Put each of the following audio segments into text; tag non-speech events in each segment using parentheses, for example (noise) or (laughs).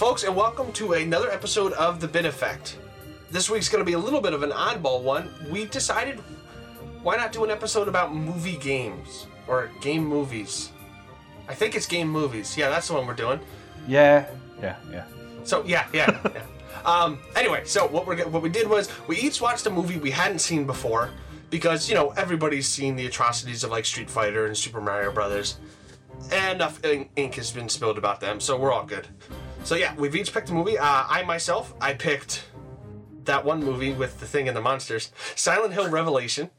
Folks, and welcome to another episode of The Bit Effect. This week's going to be a little bit of an oddball one. We decided why not do an episode about movie games or game movies? I think it's game movies. Yeah, that's the one we're doing. Yeah, yeah, yeah. So yeah, yeah, yeah. (laughs) Um, anyway, so what we what we did was we each watched a movie we hadn't seen before because you know everybody's seen the atrocities of like Street Fighter and Super Mario Brothers, and enough ink has been spilled about them, so we're all good. So yeah, we've each picked a movie. Uh, I myself, I picked that one movie with the thing and the monsters, Silent Hill Revelation.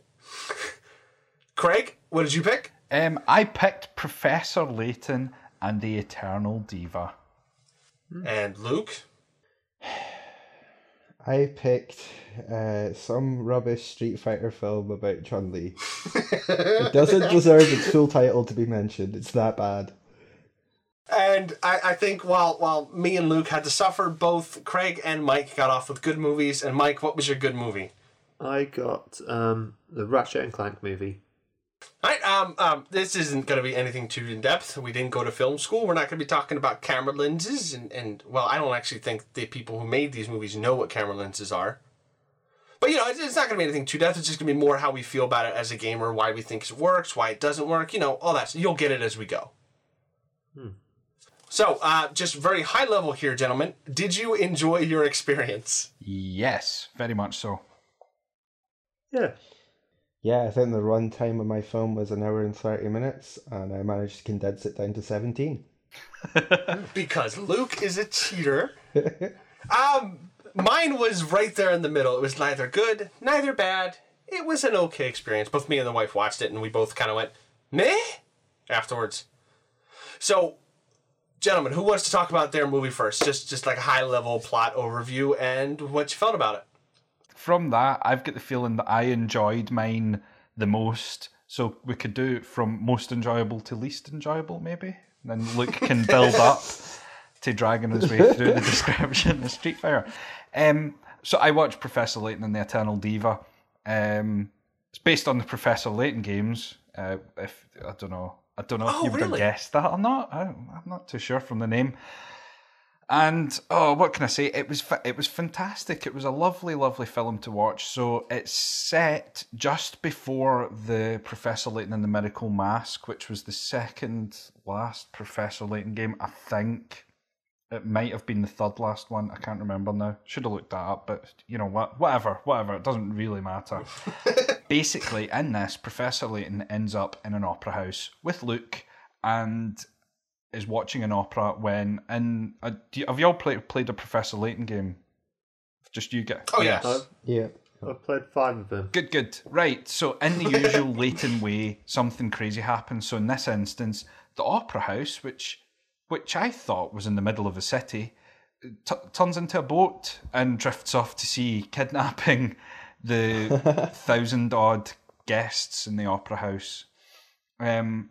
Craig, what did you pick? Um, I picked Professor Layton and the Eternal Diva. And Luke. I picked uh, some rubbish Street Fighter film about Chun Li. (laughs) it doesn't deserve its full title to be mentioned. It's that bad. And I, I think while while me and Luke had to suffer, both Craig and Mike got off with good movies. And Mike, what was your good movie? I got um, the Ratchet and Clank movie. All right, um, um, this isn't going to be anything too in depth. We didn't go to film school. We're not going to be talking about camera lenses, and, and well, I don't actually think the people who made these movies know what camera lenses are. But you know, it's, it's not going to be anything too depth. It's just going to be more how we feel about it as a gamer, why we think it works, why it doesn't work. You know, all that. You'll get it as we go. So, uh, just very high level here, gentlemen. Did you enjoy your experience? Yes, very much so. Yeah. Yeah, I think the runtime of my film was an hour and 30 minutes, and I managed to condense it down to 17. (laughs) because Luke is a cheater. (laughs) um, mine was right there in the middle. It was neither good, neither bad. It was an okay experience. Both me and the wife watched it, and we both kind of went, meh, afterwards. So, gentlemen, who wants to talk about their movie first? Just, just like a high level plot overview and what you felt about it. From that, I've got the feeling that I enjoyed mine the most. So we could do it from most enjoyable to least enjoyable, maybe. And then Luke can (laughs) build up to dragging his way through the (laughs) description of Street Fighter. Um, so I watched Professor Layton and the Eternal Diva. Um, it's based on the Professor Layton games. Uh, if I don't know, I don't know Oh, if you would really? have guessed that or not. I, I'm not too sure from the name. And oh, what can I say? It was it was fantastic. It was a lovely, lovely film to watch. So it's set just before the Professor Layton and the Miracle Mask, which was the second last Professor Layton game, I think. It might have been the third last one. I can't remember now. Should have looked that up, but you know what? Whatever, whatever. It doesn't really matter. (laughs) Basically, in this, Professor Layton ends up in an opera house with Luke, and is watching an opera when in uh, do you, have you all played played a Professor Layton game? Just you get Oh, yes. I've, Yeah. I've played five of them. Good, good. Right. So, in the usual (laughs) Layton way, something crazy happens. So, in this instance, the opera house, which which I thought was in the middle of a city, t- turns into a boat and drifts off to sea, kidnapping the (laughs) thousand odd guests in the opera house. Um,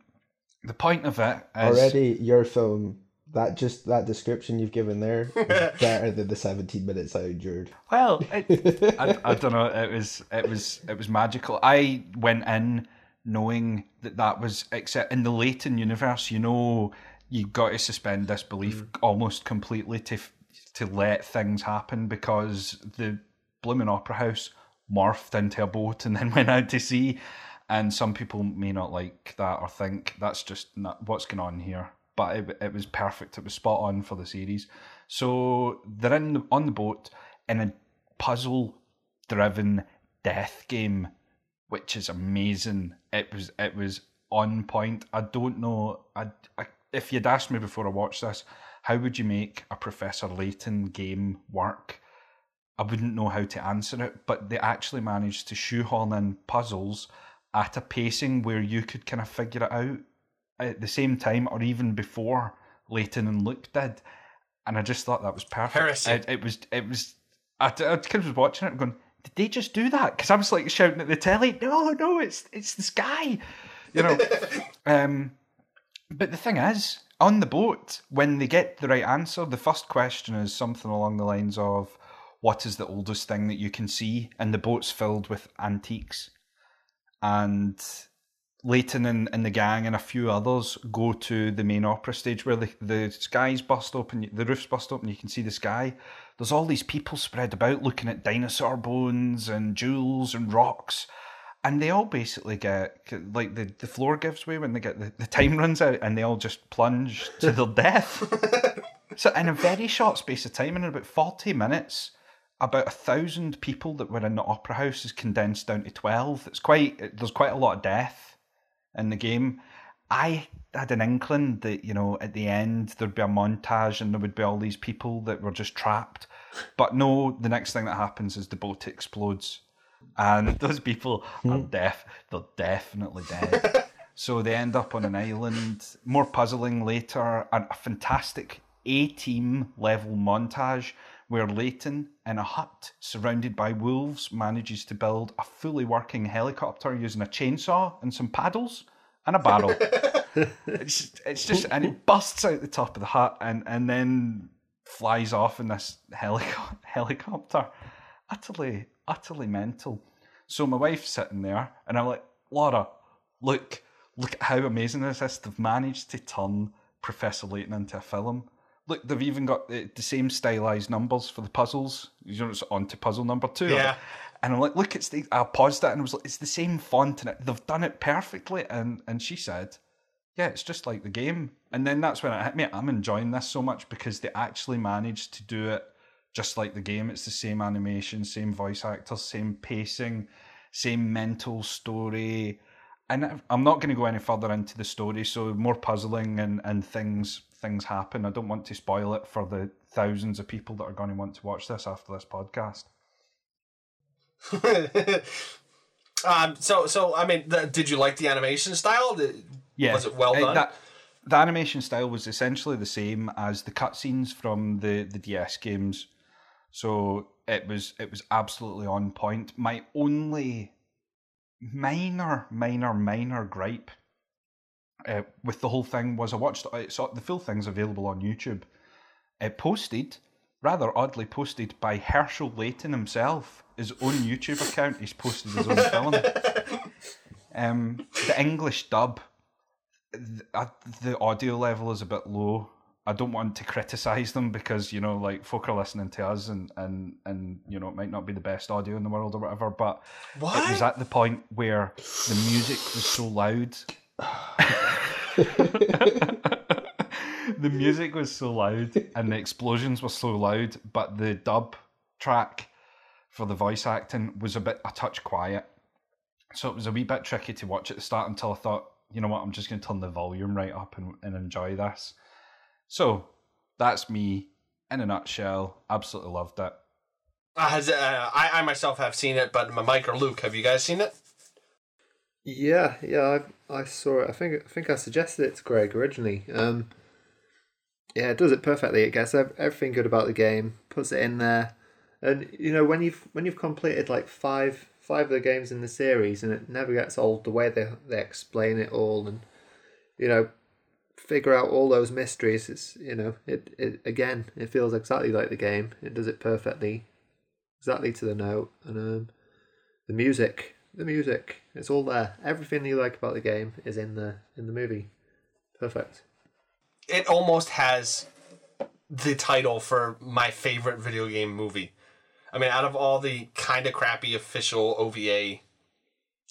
the point of it is Already, your film, that just that description you've given there is (laughs) better than the 17 minutes I endured. Well, (laughs) it, I, I don't know. It was it was it was magical. I went in knowing that that was except in the Layton universe. You know, you got to suspend disbelief almost completely to to let things happen because the blooming opera house morphed into a boat and then (laughs) went out to sea. And some people may not like that or think that's just not what's going on here. But it, it was perfect. It was spot on for the series. So they're in the, on the boat in a puzzle-driven death game, which is amazing. It was it was on point. I don't know. I, I, if you'd asked me before I watched this, how would you make a Professor Layton game work? I wouldn't know how to answer it, but they actually managed to shoehorn in puzzles at a pacing where you could kind of figure it out at the same time or even before Layton and Luke did. And I just thought that was perfect. Heresy. It, it was, it was, I, I kind of was watching it going, did they just do that? Because I was like shouting at the telly, no, no, it's, it's the sky, you know. (laughs) um, but the thing is, on the boat, when they get the right answer, the first question is something along the lines of, "What is the oldest thing that you can see?" And the boat's filled with antiques, and Layton and, and the gang and a few others go to the main opera stage where the, the skies bust open, the roofs bust open, you can see the sky. There's all these people spread about looking at dinosaur bones and jewels and rocks. And they all basically get, like, the, the floor gives way when they get the, the time runs out and they all just plunge to their (laughs) death. so, in a very short space of time, in about 40 minutes, about a thousand people that were in the opera house is condensed down to 12. It's quite, there's quite a lot of death in the game. I had an inkling that, you know, at the end there'd be a montage and there would be all these people that were just trapped. But no, the next thing that happens is the boat explodes. And (laughs) those people are hmm. deaf. They're definitely dead. (laughs) so they end up on an island. More puzzling later. And a fantastic A team level montage where Layton, in a hut surrounded by wolves, manages to build a fully working helicopter using a chainsaw and some paddles and a barrel. (laughs) it's, it's just, and it busts out the top of the hut and, and then flies off in this helico- (laughs) helicopter. Utterly, utterly mental. So my wife's sitting there, and I'm like, Laura, look, look at how amazing this is. They've managed to turn Professor Layton into a film. Look, they've even got the, the same stylized numbers for the puzzles. You know, it's on to puzzle number two. Yeah. And I'm like, look, it's the. I paused that and was like, it's the same font, and it, they've done it perfectly. And and she said, yeah, it's just like the game. And then that's when it hit me. I'm enjoying this so much because they actually managed to do it just like the game. It's the same animation, same voice actors, same pacing, same mental story. And I'm not going to go any further into the story, so more puzzling and, and things things happen. I don't want to spoil it for the thousands of people that are going to want to watch this after this podcast. (laughs) um, so, so I mean, the, did you like the animation style? Did- Yeah, Was it well done? that- the animation style was essentially the same as the cutscenes from the, the DS games, so it was it was absolutely on point. My only minor, minor, minor gripe uh, with the whole thing was I watched I saw the full thing's available on YouTube. It posted, rather oddly posted by Hershel Layton himself, his own YouTube account. He's posted his own film. (laughs) Um, the English dub th- uh, the audio level is a bit low. I don't want to criticize them because you know, like folk are listening to us, and and and you know, it might not be the best audio in the world or whatever. But it was at the point where the music was so loud. (sighs) (laughs) the music was so loud and the explosions were so loud, but the dub track for the voice acting was a bit a touch quiet. So it was a wee bit tricky to watch at the start until I thought, you know what, I'm just going to turn the volume right up and, and enjoy this. So that's me in a nutshell. Absolutely loved it. Uh, has uh, I, I myself have seen it, but my Mike or Luke, have you guys seen it? Yeah, yeah, I I saw it. I think I think I suggested it to Greg originally. Um, yeah, it does it perfectly. It gets everything good about the game, puts it in there, and you know when you've when you've completed like five five of the games in the series, and it never gets old. The way they they explain it all, and you know, figure out all those mysteries. It's you know it it again. It feels exactly like the game. It does it perfectly, exactly to the note, and um, the music the music it's all there everything you like about the game is in the in the movie perfect It almost has the title for my favorite video game movie. I mean, out of all the kind of crappy official OVA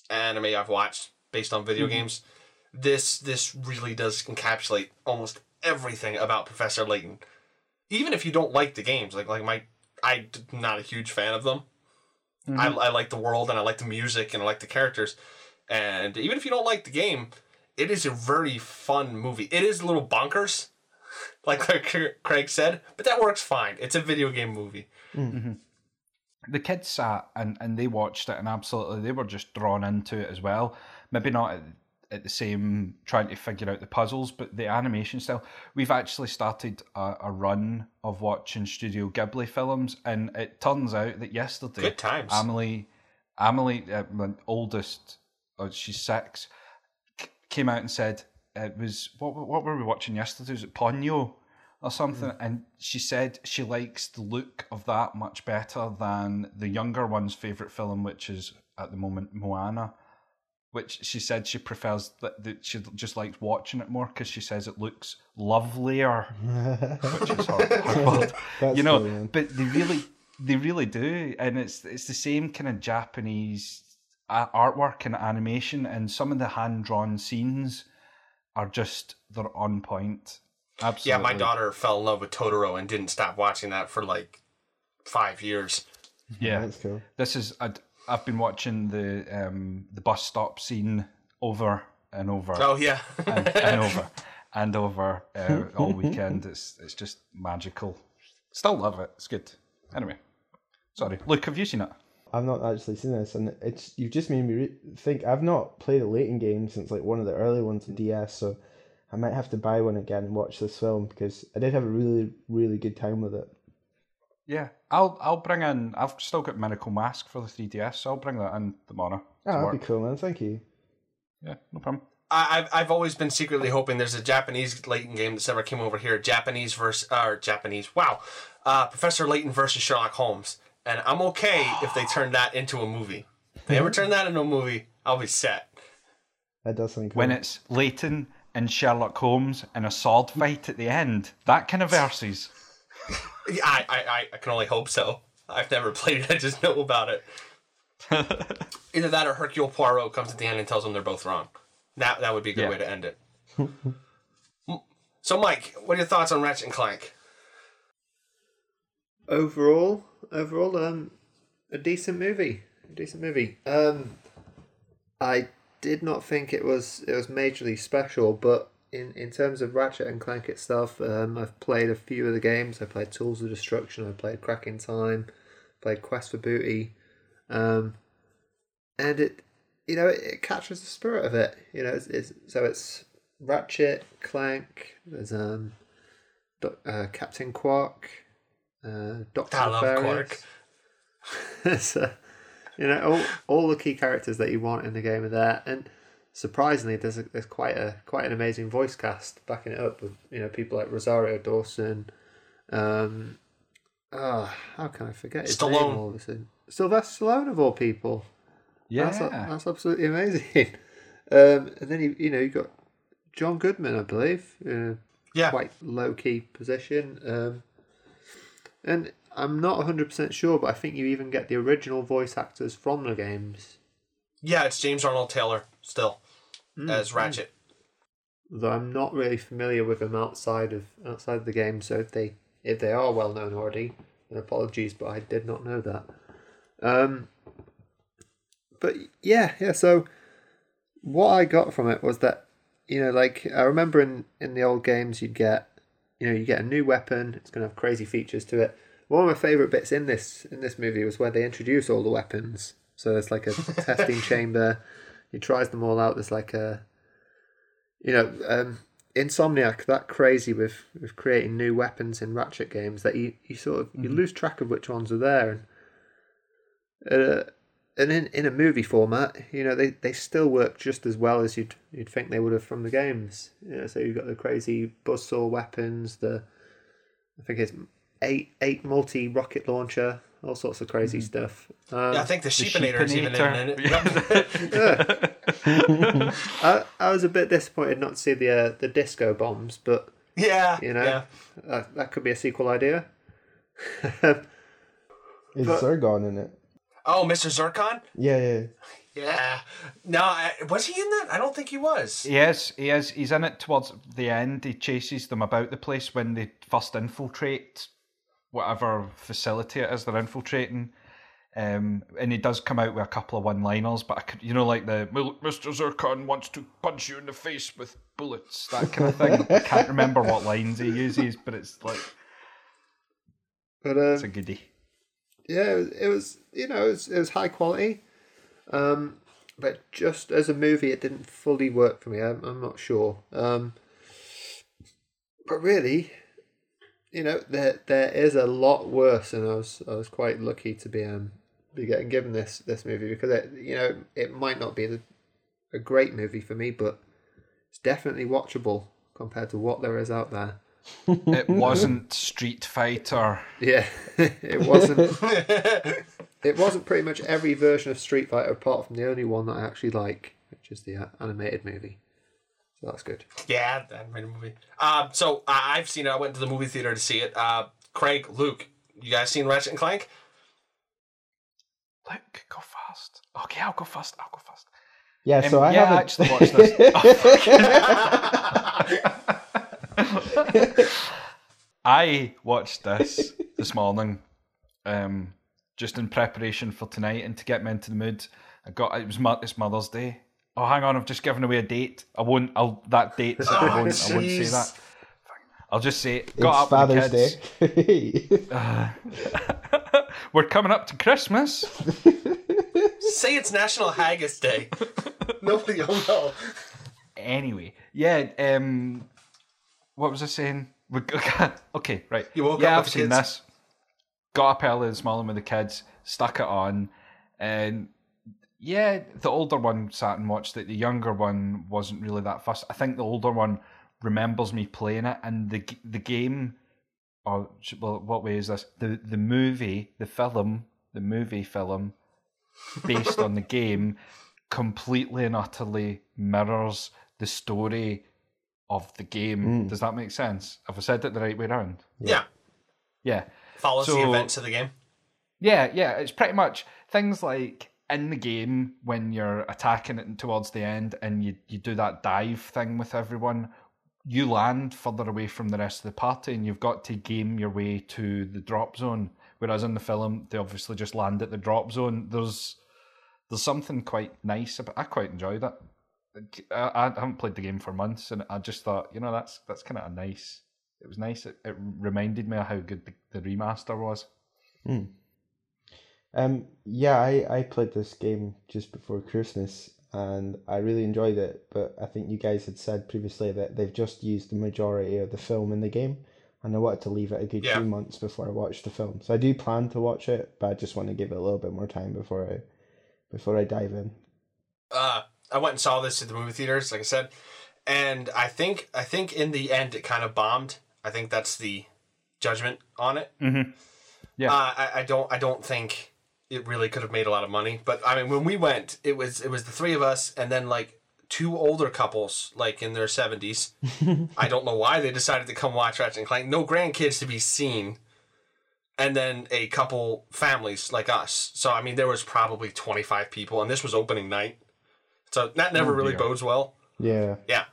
anime I've watched based on video mm-hmm. games, this this really does encapsulate almost everything about Professor Layton. Even if you don't like the games, like like my I'm not a huge fan of them. I, mm-hmm. I like the world and I like the music and I like the characters. And even if you don't like the game, it is a very fun movie. It is a little bonkers, (laughs) like Craig said, but that works fine. It's a video game movie. Mm. Mm-hmm. the kids sat and, and they watched it and absolutely they were just drawn into it as well. Maybe not at, at the same trying to figure out the puzzles, but the animation style. We've actually started a, a run of watching Studio Ghibli films, and it turns out that yesterday, Good times. Amelie, Amelie, uh, my oldest, uh, she's six, c- came out and said it was what what were we watching yesterday? Was it Ponyo? or something, and she said she likes the look of that much better than the younger one's favorite film, which is at the moment Moana. Which she said she prefers that, that she just likes watching it more because she says it looks lovelier, (laughs) which is her, her (laughs) word. That's you know. funny, man. but they really, they really do, and it's it's the same kind of Japanese artwork and animation, and some of the hand drawn scenes are just they're on point. Absolutely. Yeah, my daughter fell in love with Totoro and didn't stop watching that for like five years. Yeah, That's cool. this is I'd, I've been watching the um the bus stop scene over and over Oh yeah, and, and (laughs) over and over uh, all weekend. It's it's just magical. Still love it. It's good. Anyway, sorry, Luke, have you seen it? I've not actually seen this, and it's you've just made me re- think. I've not played a Layton game since like one of the early ones in DS, so I might have to buy one again and watch this film because I did have a really really good time with it. Yeah, I'll I'll bring in. I've still got Miracle Mask for the 3DS, so I'll bring that in tomorrow. Oh, to that'd be cool, man. Thank you. Yeah, no problem. I, I've I've always been secretly hoping there's a Japanese Layton game that's ever came over here. Japanese versus or Japanese. Wow, uh, Professor Layton versus Sherlock Holmes, and I'm okay if they turn that into a movie. If they ever turn that into a movie, I'll be set. That does sound cool. When it's Layton and Sherlock Holmes in a sword fight at the end, that kind of versus. Yeah, I, I, I- I can only hope so. I've never (laughs) played it. I just know about it. (laughs) Either that or Hercule Poirot comes at the end and tells them they're both wrong. That that would be a good Yeah. way to end it. (laughs) so, Mike, what are your thoughts on Ratchet and Clank? overall, overall, um, a decent movie. A decent movie. Um, I did not think it was it was majorly special, but in, in terms of Ratchet and Clank itself, um, I've played a few of the games. I played Tools of Destruction. I played Crack in Time. Played Quest for Booty, um, and it you know it, it captures the spirit of it. You know, it's, it's so it's Ratchet, Clank. There's um, uh, Captain Quark, uh, Doctor I love Nefarious. (laughs) so, you know, all, all the key characters that you want in the game are there, and surprisingly, there's a, there's quite a quite an amazing voice cast backing it up with you know people like Rosario Dawson. Um, ah, how can I forget his name Stallone. all of a sudden? Sylvester Stallone of all people. Yeah, That's, that's absolutely amazing. (laughs) Um, and then you you know you got John Goodman, I believe, in Yeah. quite low key position. Um, and I'm not 100 percent sure, but I think you even get the original voice actors from the games. Yeah, it's James Arnold Taylor still as Ratchet. Though I'm not really familiar with them outside of outside of the game, so if they if they are well known already, then apologies, but I did not know that. Um, but yeah, yeah. So what I got from it was that you know, like I remember in in the old games, you'd get you know you get a new weapon. It's gonna have crazy features to it. One of my favorite bits in this in this movie was where they introduce all the weapons. So it's like a (laughs) testing chamber. He tries them all out. There's like a you know, um, Insomniac that crazy with, with creating new weapons in Ratchet games that you, you sort of you lose track of which ones are there, and uh, and in, in a movie format, you know, they, they still work just as well as you'd you'd think they would have from the games. You know, so you've got the crazy buzzsaw weapons, the I think it's eight eight multi rocket launcher, all sorts of crazy stuff. Um, Yeah, I think the Sheepinator is even in Sheepinator. (laughs) it. (laughs) I, I was a bit disappointed not to see the uh, the disco bombs, but yeah, you know yeah. that, that could be a sequel idea. (laughs) Is But- Zurkon in it? Oh, Mr. Zurkon? Yeah, yeah. Yeah. No, I, was he in that? I don't think he was. Yes, he is. He's in it towards the end. He chases them about the place when they first infiltrate whatever facility it is they're infiltrating. Um, and he does come out with a couple of one-liners, but I could, you know, like the Mr. Zurkon wants to punch you in the face with bullets, that kind of thing. I can't remember what lines he uses, but it's like But uh, it's a goodie. yeah, it was, it was you know it was, it was high quality, um, but just as a movie, it didn't fully work for me. I'm, I'm not sure. Um, but really, you know, there there is a lot worse, and I was I was quite lucky to be um be getting given this this movie because it you know it might not be the, a great movie for me, but it's definitely watchable compared to what there is out there. (laughs) It wasn't Street Fighter. Yeah, (laughs) it wasn't. it wasn't pretty much every version of Street Fighter apart from the only one that I actually like. which is the uh, animated movie. So that's good. Yeah, that made a movie. Um, so I I've seen it. I went to the movie theater to see it. Uh, Craig, Luke, you guys seen Ratchet and Clank? Luke, go fast. Okay, I'll go fast. I'll go first. Yeah, so Um, I yeah, haven't actually watched this. (laughs) (laughs) I watched this this morning, um, just in preparation for tonight and to get me into the mood. I got it was Mo- it's Mother's Day. Oh, hang on, I've just given away a date. I won't. I'll that date. I won't. I won't say (laughs) that. I'll just say it. Got it's up with the Father's kids. Day. (laughs) We're coming up to Christmas. (laughs) Say it's National Haggis Day. Nobody will know. Anyway, yeah. Um, what was I saying? We- okay, right. You woke yeah, up I've with seen kids? this. Got up early this morning with the kids, stuck it on, and yeah, the older one sat and watched it. The younger one wasn't really that fussed. I think the older one remembers me playing it, and the the game. Uh, or well, what way is this? The the movie, the film, the movie film, based on the (laughs) game, completely and utterly mirrors the story of the game. Hmm. Does that make sense? Have I said it the right way around? Yeah. Yeah. Follows the events of the game. Yeah, yeah. It's pretty much things like in the game when you're attacking it towards the end and you, you do that dive thing with everyone, you land further away from the rest of the party and you've got to game your way to the drop zone. Whereas in the film, they obviously just land at the drop zone. There's there's something quite nice about. I quite enjoyed it. I, I haven't played the game for months, and I just thought, you know, that's that's kind of a nice. It was nice. It, it reminded me of how good the, the remaster was. Hmm. Um, yeah, I, I played this game just before Christmas and I really enjoyed it. But I think you guys had said previously that they've just used the majority of the film in the game, and I wanted to leave it a good Yeah. few months before I watched the film. So I do plan to watch it, but I just want to give it a little bit more time before I before I dive in. uh, I went and saw this at the movie theaters, like I said, and I think I think in the end it kind of bombed. I think that's the judgment on it. Mm-hmm. Yeah. Uh, I, I don't I don't think it really could have made a lot of money. But I mean, when we went, it was it was the three of us, and then like two older couples, like in their seventies. (laughs) I don't know why they decided to come watch Ratchet and Clank. No grandkids to be seen. And then a couple families like us. So I mean, there was probably twenty five people, and this was opening night. So that never Oh, really dear. bodes well. Yeah. Yeah.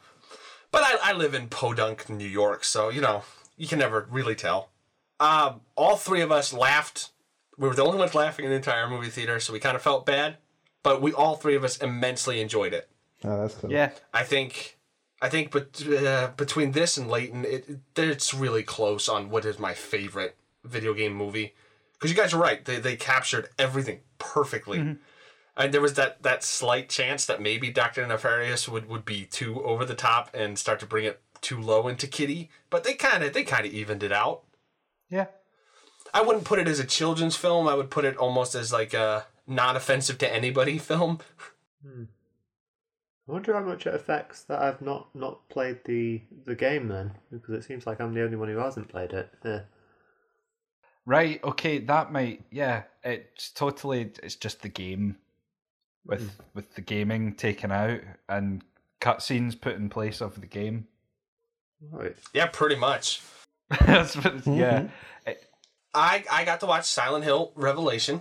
But I, I live in Podunk, New York, so, you know, you can never really tell. Um, all three of us laughed. We were the only ones laughing in the entire movie theater, so we kind of felt bad. But we all three of us immensely enjoyed it. Oh, that's cool. Yeah. I think, I think, but uh, between this and Layton, it, it it's really close on what is my favorite video game movie. Because you guys are right; they they captured everything perfectly. And there was that that slight chance that maybe Doctor Nefarious would would be too over the top and start to bring it too low into Kitty, but they kind of they kind of evened it out. Yeah. I wouldn't put it as a children's film. I would put it almost as like a not offensive to anybody (laughs) film. Hmm. I wonder how much it affects that I've not not played the the game then, because it seems like I'm the only one who hasn't played it. Yeah. Right. Okay. That might. Yeah. It's totally. It's just the game, with with the gaming taken out and cutscenes put in place of the game. Right. Yeah, pretty much. (laughs) That's what it's- Yeah. I I got to watch Silent Hill Revelation.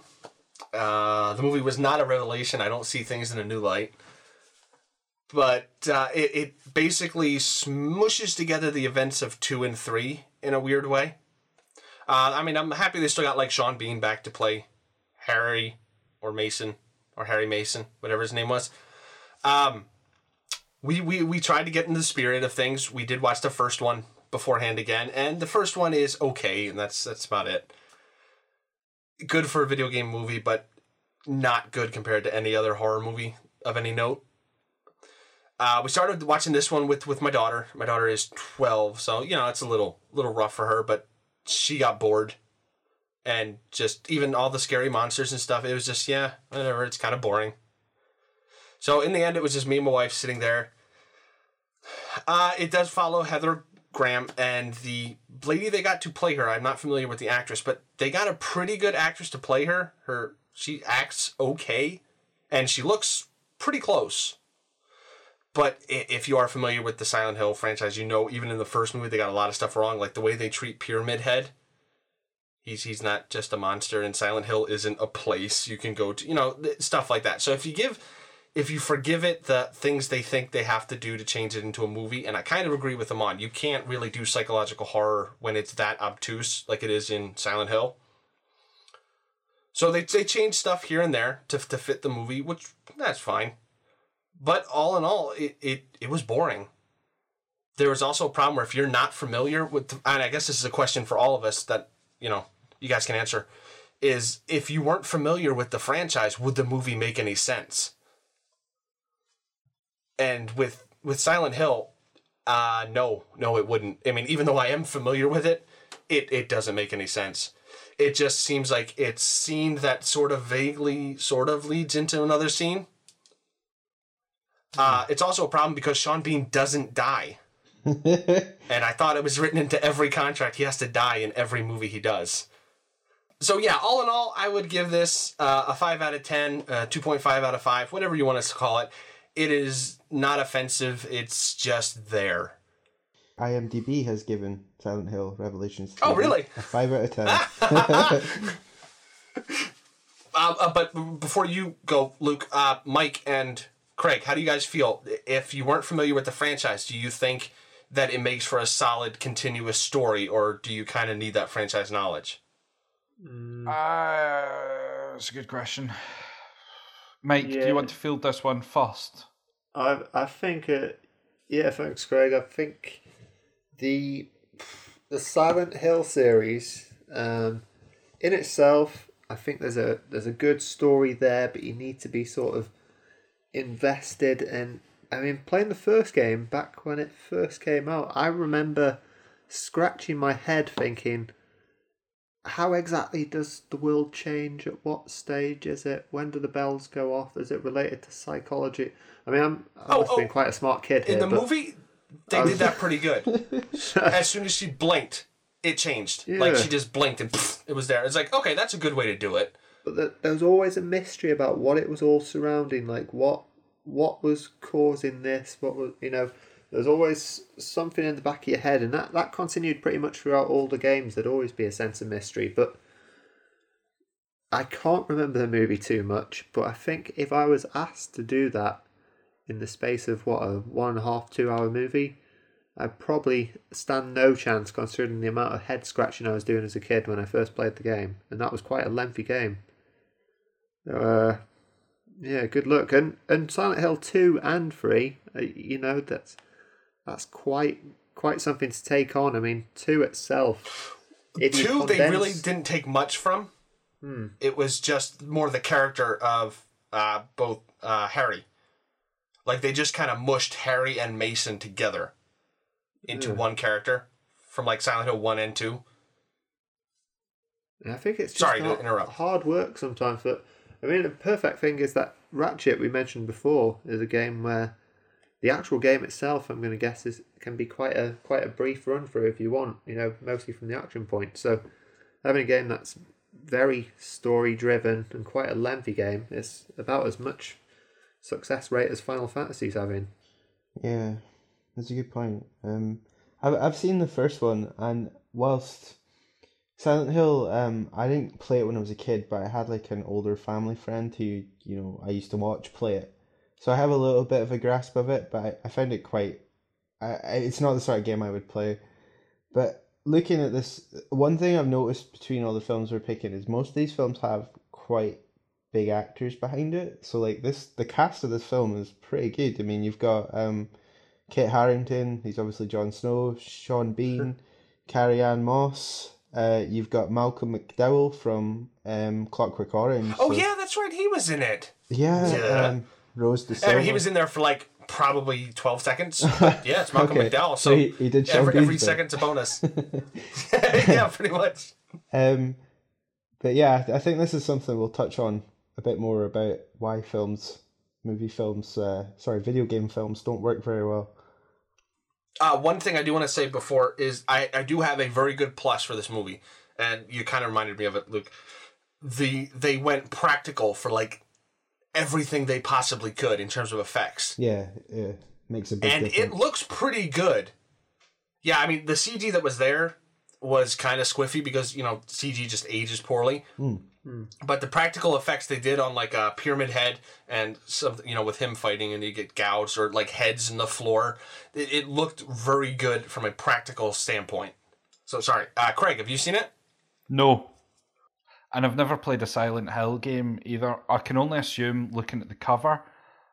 Uh, the movie was not a revelation. I don't see things in a new light. But uh, it, it basically smushes together the events of two and three in a weird way. Uh, I mean, I'm happy they still got like Sean Bean back to play Harry or Mason or Harry Mason, whatever his name was. Um, we, we we tried to get into the spirit of things. We did watch the first one beforehand again, and the first one is okay, and that's that's about it. Good for a video game movie, but not good compared to any other horror movie of any note. Uh, we started watching this one with with my daughter. My daughter is twelve, so you know it's a little little rough for her, but she got bored, and just even all the scary monsters and stuff. It was just yeah, whatever. It's kind of boring. So in the end, it was just me and my wife sitting there. Uh, it does follow Heather Graham and the lady they got to play her. I'm not familiar with the actress, but they got a pretty good actress to play her. Her she acts okay, and she looks pretty close. but if you are familiar with the Silent Hill franchise, you know even in the first movie they got a lot of stuff wrong, like the way they treat Pyramid Head. He's he's not just a monster, and Silent Hill isn't a place you can go to. You know stuff like that. So if you give, if you forgive it the things they think they have to do to change it into a movie, and I kind of agree with them on, you can't really do psychological horror when it's that obtuse like it is in Silent Hill. So they they change stuff here and there to to fit the movie, which that's fine. But all in all, it it, it was boring. There was also a problem where if you're not familiar with, and I guess this is a question for all of us that you know you guys can answer, is if you weren't familiar with the franchise, would the movie make any sense? And with with Silent Hill, uh no, no, it wouldn't. I mean, even though I am familiar with it, it it doesn't make any sense. It just seems like it's scene that sort of vaguely sort of leads into another scene. Uh, it's also a problem because Sean Bean doesn't die. (laughs) and I thought it was written into every contract. He has to die in every movie he does. So yeah, all in all, I would give this uh, a five out of ten, uh, two point five out of five, whatever you want us to call it. It is not offensive. It's just there. IMDb has given Silent Hill Revelations. Oh, really? A five out of ten. Uh, (laughs) (laughs) uh, but before you go, Luke, uh, Mike, and Craig, how do you guys feel? If you weren't familiar with the franchise, do you think that it makes for a solid, continuous story, or do you kind of need that franchise knowledge? Uh, that's a good question. Mike, do you want to field this one first? I I think uh, yeah, thanks, Craig. I think the the Silent Hill series, um, in itself, I think there's a there's a good story there, but you need to be sort of invested. And I mean, playing the first game back when it first came out, I remember scratching my head thinking. How exactly does the world change? At what stage is it? When do the bells go off? Is it related to psychology? I mean, I'm, I Oh, have been oh. quite a smart kid here. In the but- movie, they did that pretty good. (laughs) as soon as she blinked, it changed. Like she just blinked and pfft, it was there. It's like, okay, that's a good way to do it. but the, there was always a mystery about what it was all surrounding like what what was causing this what was you know there's always something in the back of your head and that that continued pretty much throughout all the games there'd always be a sense of mystery but i can't remember the movie too much but i think if i was asked to do that in the space of what a one and a half two hour movie i'd probably stand no chance considering the amount of head scratching i was doing as a kid when i first played the game and that was quite a lengthy game uh, yeah, good luck. And and Silent Hill two and three, uh, you know that's that's quite quite something to take on. I mean, two itself. Two, they really didn't take much from. It was just more the character of uh, both uh, Harry. Like they just kind of mushed Harry and Mason together into one character from like Silent Hill one and two. I think it's just Sorry to interrupt. hard work sometimes. But I mean, the perfect thing is that Ratchet we mentioned before is a game where the actual game itself, I'm going to guess, is can be quite a quite a brief run through if you want. You know, mostly from the action point. So having a game that's very story driven and quite a lengthy game is about as much success rate as Final Fantasy's having. Yeah, that's a good point. Um, I've I've seen the first one, and whilst Silent Hill, um, I didn't play it when I was a kid, but I had like an older family friend who you know I used to watch play it, so I have a little bit of a grasp of it. But I, I found it quite. I, I it's not the sort of game I would play, but looking at this, one thing I've noticed between all the films we're picking is most of these films have quite big actors behind it. So like this, the cast of this film is pretty good. I mean, you've got um, Kit Harington. He's obviously Jon Snow. Sean Bean, Carrie-Anne Moss. Uh, you've got Malcolm McDowell from um, Clockwork Orange. Oh so- yeah, that's right. He was in it. yeah. Yeah. Um, Rose I DeSilva. mean, he was in there for like probably twelve seconds. But yeah, it's Malcolm (laughs) Okay, McDowell. so So, he- he did every, every second's a bonus. (laughs) (laughs) yeah, pretty much. Um, but yeah, I think this is something we'll touch on a bit more about why films, movie films, uh, sorry, video game films don't work very well. Uh, one thing I do want to say before is I, I do have a very good plus for this movie, and you kind of reminded me of it, Luke. The they went practical for like everything they possibly could in terms of effects. Yeah, yeah. makes a big and difference. it looks pretty good. Yeah, I mean the CG that was there was kind of squiffy because you know CG just ages poorly. But the practical effects they did on like a pyramid head and something, you know, with him fighting and you get gouged or like heads in the floor, it, it looked very good from a practical standpoint. So sorry, uh, Craig, have you seen it? No. And I've never played a Silent Hill game either. I can only assume, looking at the cover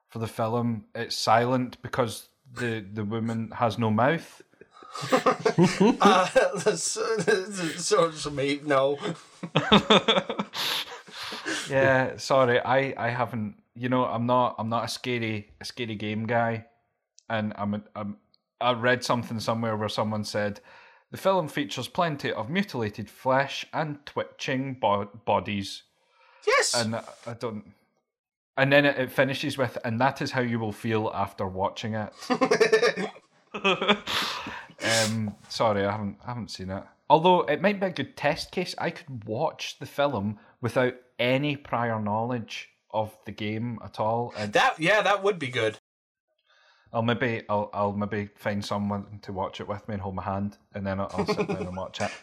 for the film, it's silent because the the woman has no mouth. (laughs) Uh, so, so, so mate, no. (laughs) Yeah, sorry, I, I haven't. You know, I'm not I'm not a scary a scary game guy, and I'm, a, I'm I read something somewhere where someone said the film features plenty of mutilated flesh and twitching bo- bodies, Yes. and I, I don't. And then it, it finishes with, and that is how you will feel after watching it. (laughs) um, sorry, I haven't I haven't seen it. Although it might be a good test case, I could watch the film without any prior knowledge of the game at all, and that yeah, that would be good. I'll maybe I'll I'll maybe find someone to watch it with me and hold my hand, and then I'll, I'll sit down and watch it. (laughs)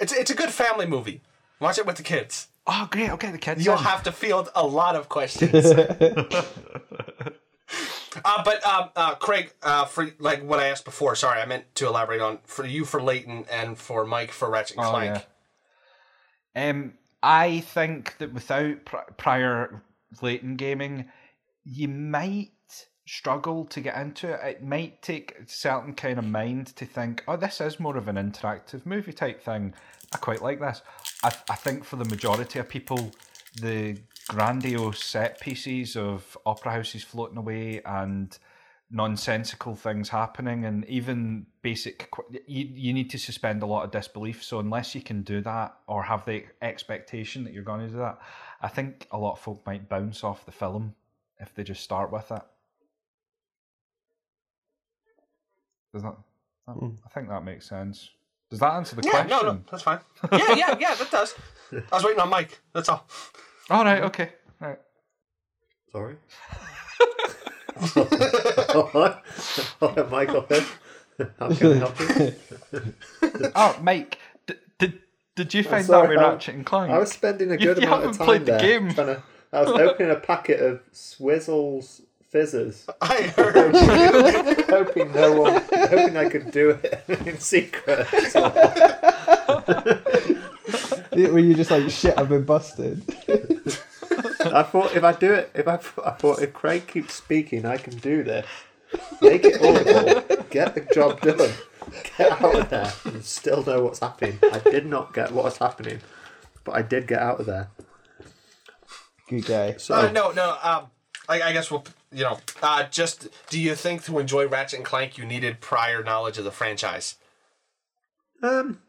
It's it's a good family movie. Watch it with the kids. Oh, great! I'll get the kids. You'll in. have to field a lot of questions. (laughs) (laughs) Uh, but um, uh, Craig, uh, for like what I asked before, sorry, I meant to elaborate on for you for Layton and for Mike for Ratchet and Oh, Clank. Um, I think that without pr- prior Layton gaming, you might struggle to get into it. It might take a certain kind of mind to think, oh, this is more of an interactive movie type thing. I quite like this. I, I think for the majority of people, the grandiose set pieces of opera houses floating away and nonsensical things happening and even basic you, you need to suspend a lot of disbelief so unless you can do that or have the expectation that you're going to do that i think a lot of folk might bounce off the film if they just start with it does that that- hmm. i think that makes sense does that answer the Yeah, question no, no, that's fine. (laughs) Yeah, yeah, yeah, that does. I was waiting on Mike. That's all. all right okay right Sorry. Alright, Alright, Michael. How can I help you? (laughs) oh mike d- did did you find sorry, that with I- ratchet and clank I was spending a You- good you amount haven't of time played the there. game. Trying to, I was opening a (laughs) packet of Swizzels fizzers, I heard. (laughs) hoping no one, hoping I could do it (laughs) in secret. (laughs) Were you just like shit? I've been busted. I thought if I do it, if I, I thought if Craig keeps speaking, I can do this. Make it audible. Get the job done. Get out of there and still know what's happening. I did not get what's happening, but I did get out of there. Good guy. So Uh, no, no. Um, I, I guess we'll, you know, uh, just do you think to enjoy Ratchet and Clank you needed prior knowledge of the franchise? Um,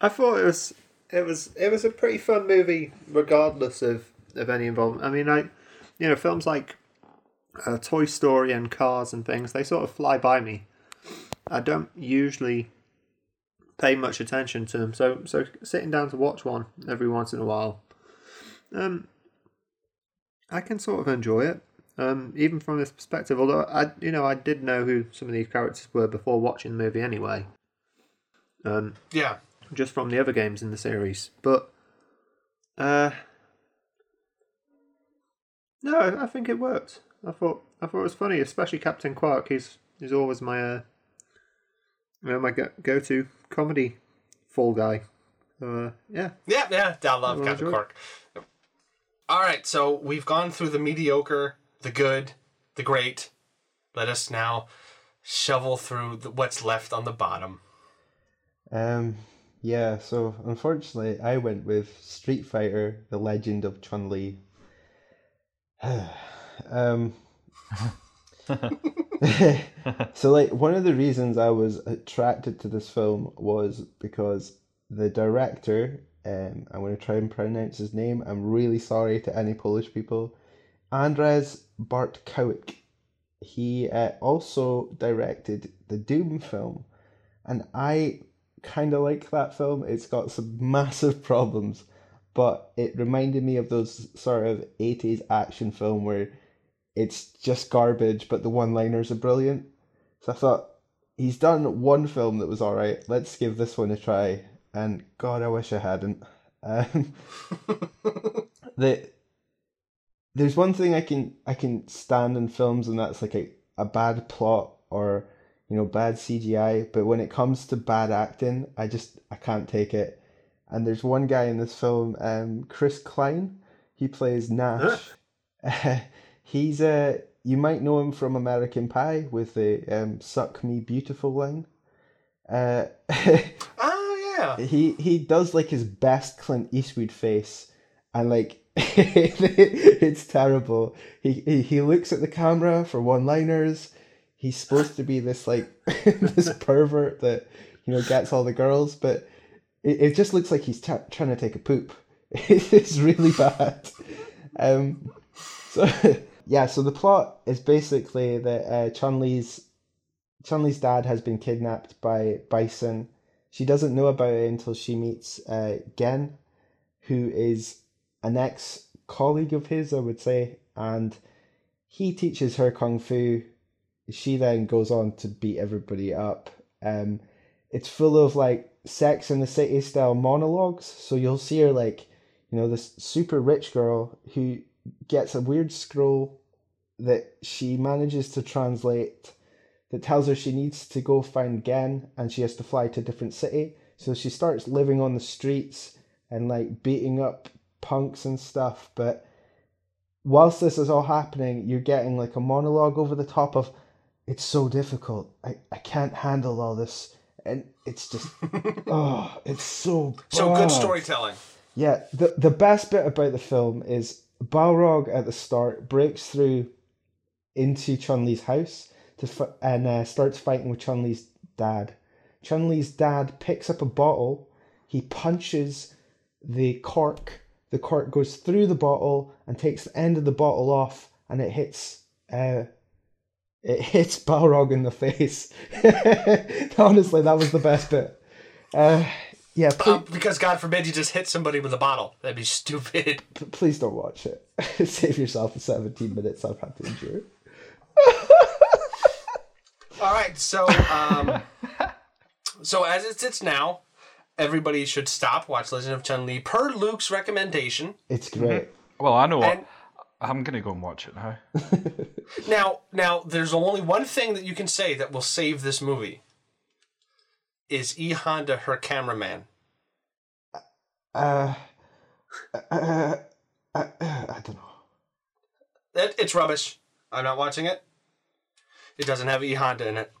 I thought it was it was it was a pretty fun movie, regardless of of any involvement. I mean, I you know films like uh, Toy Story and Cars and things they sort of fly by me. I don't usually pay much attention to them, so so sitting down to watch one every once in a while, um, I can sort of enjoy it. Um, even from this perspective, although I you know I did know who some of these characters were before watching the movie anyway. Um, Yeah. just from the other games in the series. But uh no, I think it worked. I thought I thought it was funny, especially Captain Quark. He's he's always my uh, you know, my go to comedy fall guy. Uh, yeah, Yeah, yeah. I love Captain. Quark. All right, so we've gone through the mediocre, the good, the great. Let us now shovel through the, what's left on the bottom. Um, yeah. So unfortunately, I went with Street Fighter: The Legend of Chun Li. (sighs) um. (laughs) so like one of the reasons I was attracted to this film was because the director, um, I'm going to try and pronounce his name. I'm really sorry to any Polish people, Andrzej Bartkowiak. He uh, also directed the Doom film, and I kind of like that film. It's got some (laughs) massive problems, but it reminded me of those sort of 80s action film where it's just garbage, but the one-liners are brilliant. So I thought he's done one film that was all right. Let's give this one a try. And God, I wish I hadn't. (laughs) Um, (laughs) the there's one thing I can I can stand in films, and that's like a, a bad plot or you know bad CGI. But when it comes to bad acting, I just I can't take it. And there's one guy in this film, um, Chris Klein. He plays Nash. (laughs) he's a uh, you might know him from American Pie with the um, "Suck Me Beautiful" line. Uh, (laughs) oh yeah. He he does like his best Clint Eastwood face, and like (laughs) it's terrible. He, he he looks at the camera for one-liners. He's supposed to be this like (laughs) this pervert that you know gets all the girls, but it, it just looks like he's t- trying to take a poop. (laughs) it's really bad. Um, so yeah, so the plot is basically that uh, Chun Li's Chun Li's dad has been kidnapped by Bison. She doesn't know about it until she meets uh, Gen, who is an ex colleague of his, I would say, and he teaches her kung fu. She then goes on to beat everybody up. Um, it's full of like Sex in the City style monologues. So you'll see her like, you know, this super rich girl who gets a weird scroll that she manages to translate that tells her she needs to go find Gen and she has to fly to a different city. So she starts living on the streets and like beating up punks and stuff. But whilst this is all happening, you're getting like a monologue over the top of it's so difficult. I, I can't handle all this. And it's just (laughs) oh, it's so bad. So good storytelling. Yeah, the the best bit about the film is Balrog at the start breaks through into Chun Li's house to and uh, starts fighting with Chun Li's dad. Chun Li's dad picks up a bottle. He punches the cork. The cork goes through the bottle and takes the end of the bottle off, and it hits. Uh, it (laughs) hits Balrog in the face. (laughs) Honestly, that was the best bit. Uh, yeah, please, uh, because God forbid you just hit somebody with a bottle. That'd be stupid. (laughs) Please don't watch it. Save yourself the 17 minutes I've had to endure. All right, so um, so as it sits now, everybody should stop watch Legend of Chun Li per Luke's recommendation. It's great. Mm-hmm. Well, I know what. I'm gonna go and watch it now. (laughs) now, now, there's only one thing that you can say that will save this movie. Is E Honda her cameraman? Uh, uh, uh, uh, I don't know. It, it's rubbish. I'm not watching it. It doesn't have E Honda in it.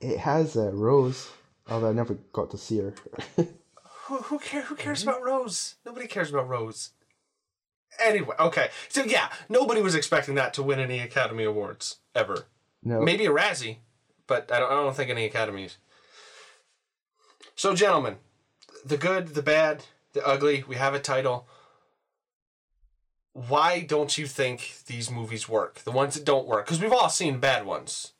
It has uh, Rose, although I never got to see her. (laughs) who who, care, who cares about Rose? Nobody cares about Rose. Anyway, okay. So yeah, nobody was expecting that to win any Academy Awards ever. No. Maybe a Razzie, but I don't, I don't think any Academies. So, gentlemen, the good, the bad, the ugly, we have a title why don't you think these movies work? The ones that don't work, because we've all seen bad ones.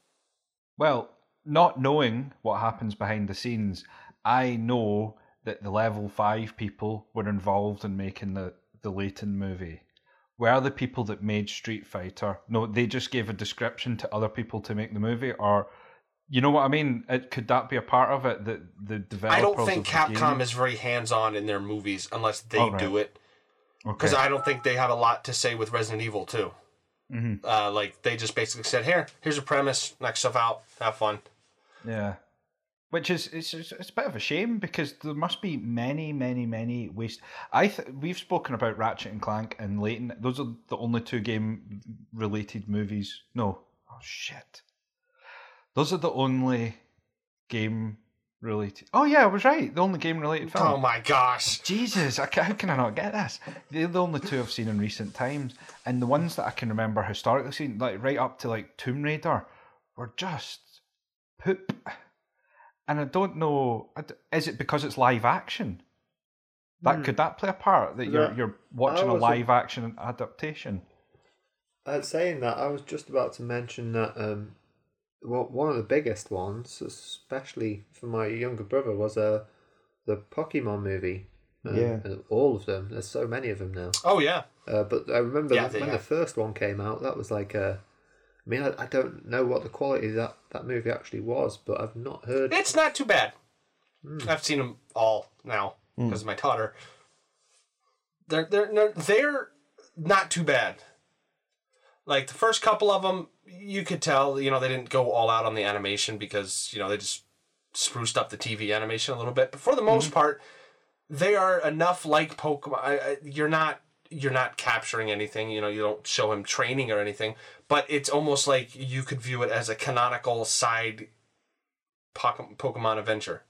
Well, not knowing what happens behind the scenes, I know that the level five people were involved in making the the Layton movie. Were the people that made Street Fighter? No, they just gave a description to other people to make the movie, or you know what I mean? It, could that be a part of it? That the developers. I don't think Capcom is very hands on in their movies unless they oh, right. do it because okay. I don't think they have a lot to say with Resident Evil 2. Mm-hmm. Uh, like they just basically said, "Here, here's a premise, knock stuff out, have fun." Yeah, which is it's, it's, a bit of a shame because there must be many, many, many waste. I th- we've spoken about Ratchet and Clank and Layton. Those are the only two game related movies. No, oh shit, those are the only game related. Oh yeah, I was right. The only game related film. Oh my gosh! Jesus, I, how can I not get this? They're the only two I've seen in recent times, and the ones that I can remember historically seen, like right up to like Tomb Raider, were just poop. And I don't know. Is it because it's live action? That hmm. could that play a part that you're you're watching a live action adaptation? Uh, saying that, I was just about to mention that um, well, one of the biggest ones, especially for my younger brother, was uh, the Pokemon movie. Um, Yeah. and all of them. There's so many of them now. Oh yeah. Uh, but I remember Yeah, when they the first one came out, that was like a. I mean, I, I don't know what the quality of that, that movie actually was, but I've not heard. It's not too bad. Hmm. I've seen them all now hmm. because of my daughter. They're, they're they're they're not too bad. Like the first couple of them, you could tell you know they didn't go all out on the animation because you know they just spruced up the TV animation a little bit. But for the most hmm. part, they are enough like Pokemon. I, I, you're not you're not capturing anything. You know you don't show him training or anything. But it's almost like you could view it as a canonical side Pokemon adventure.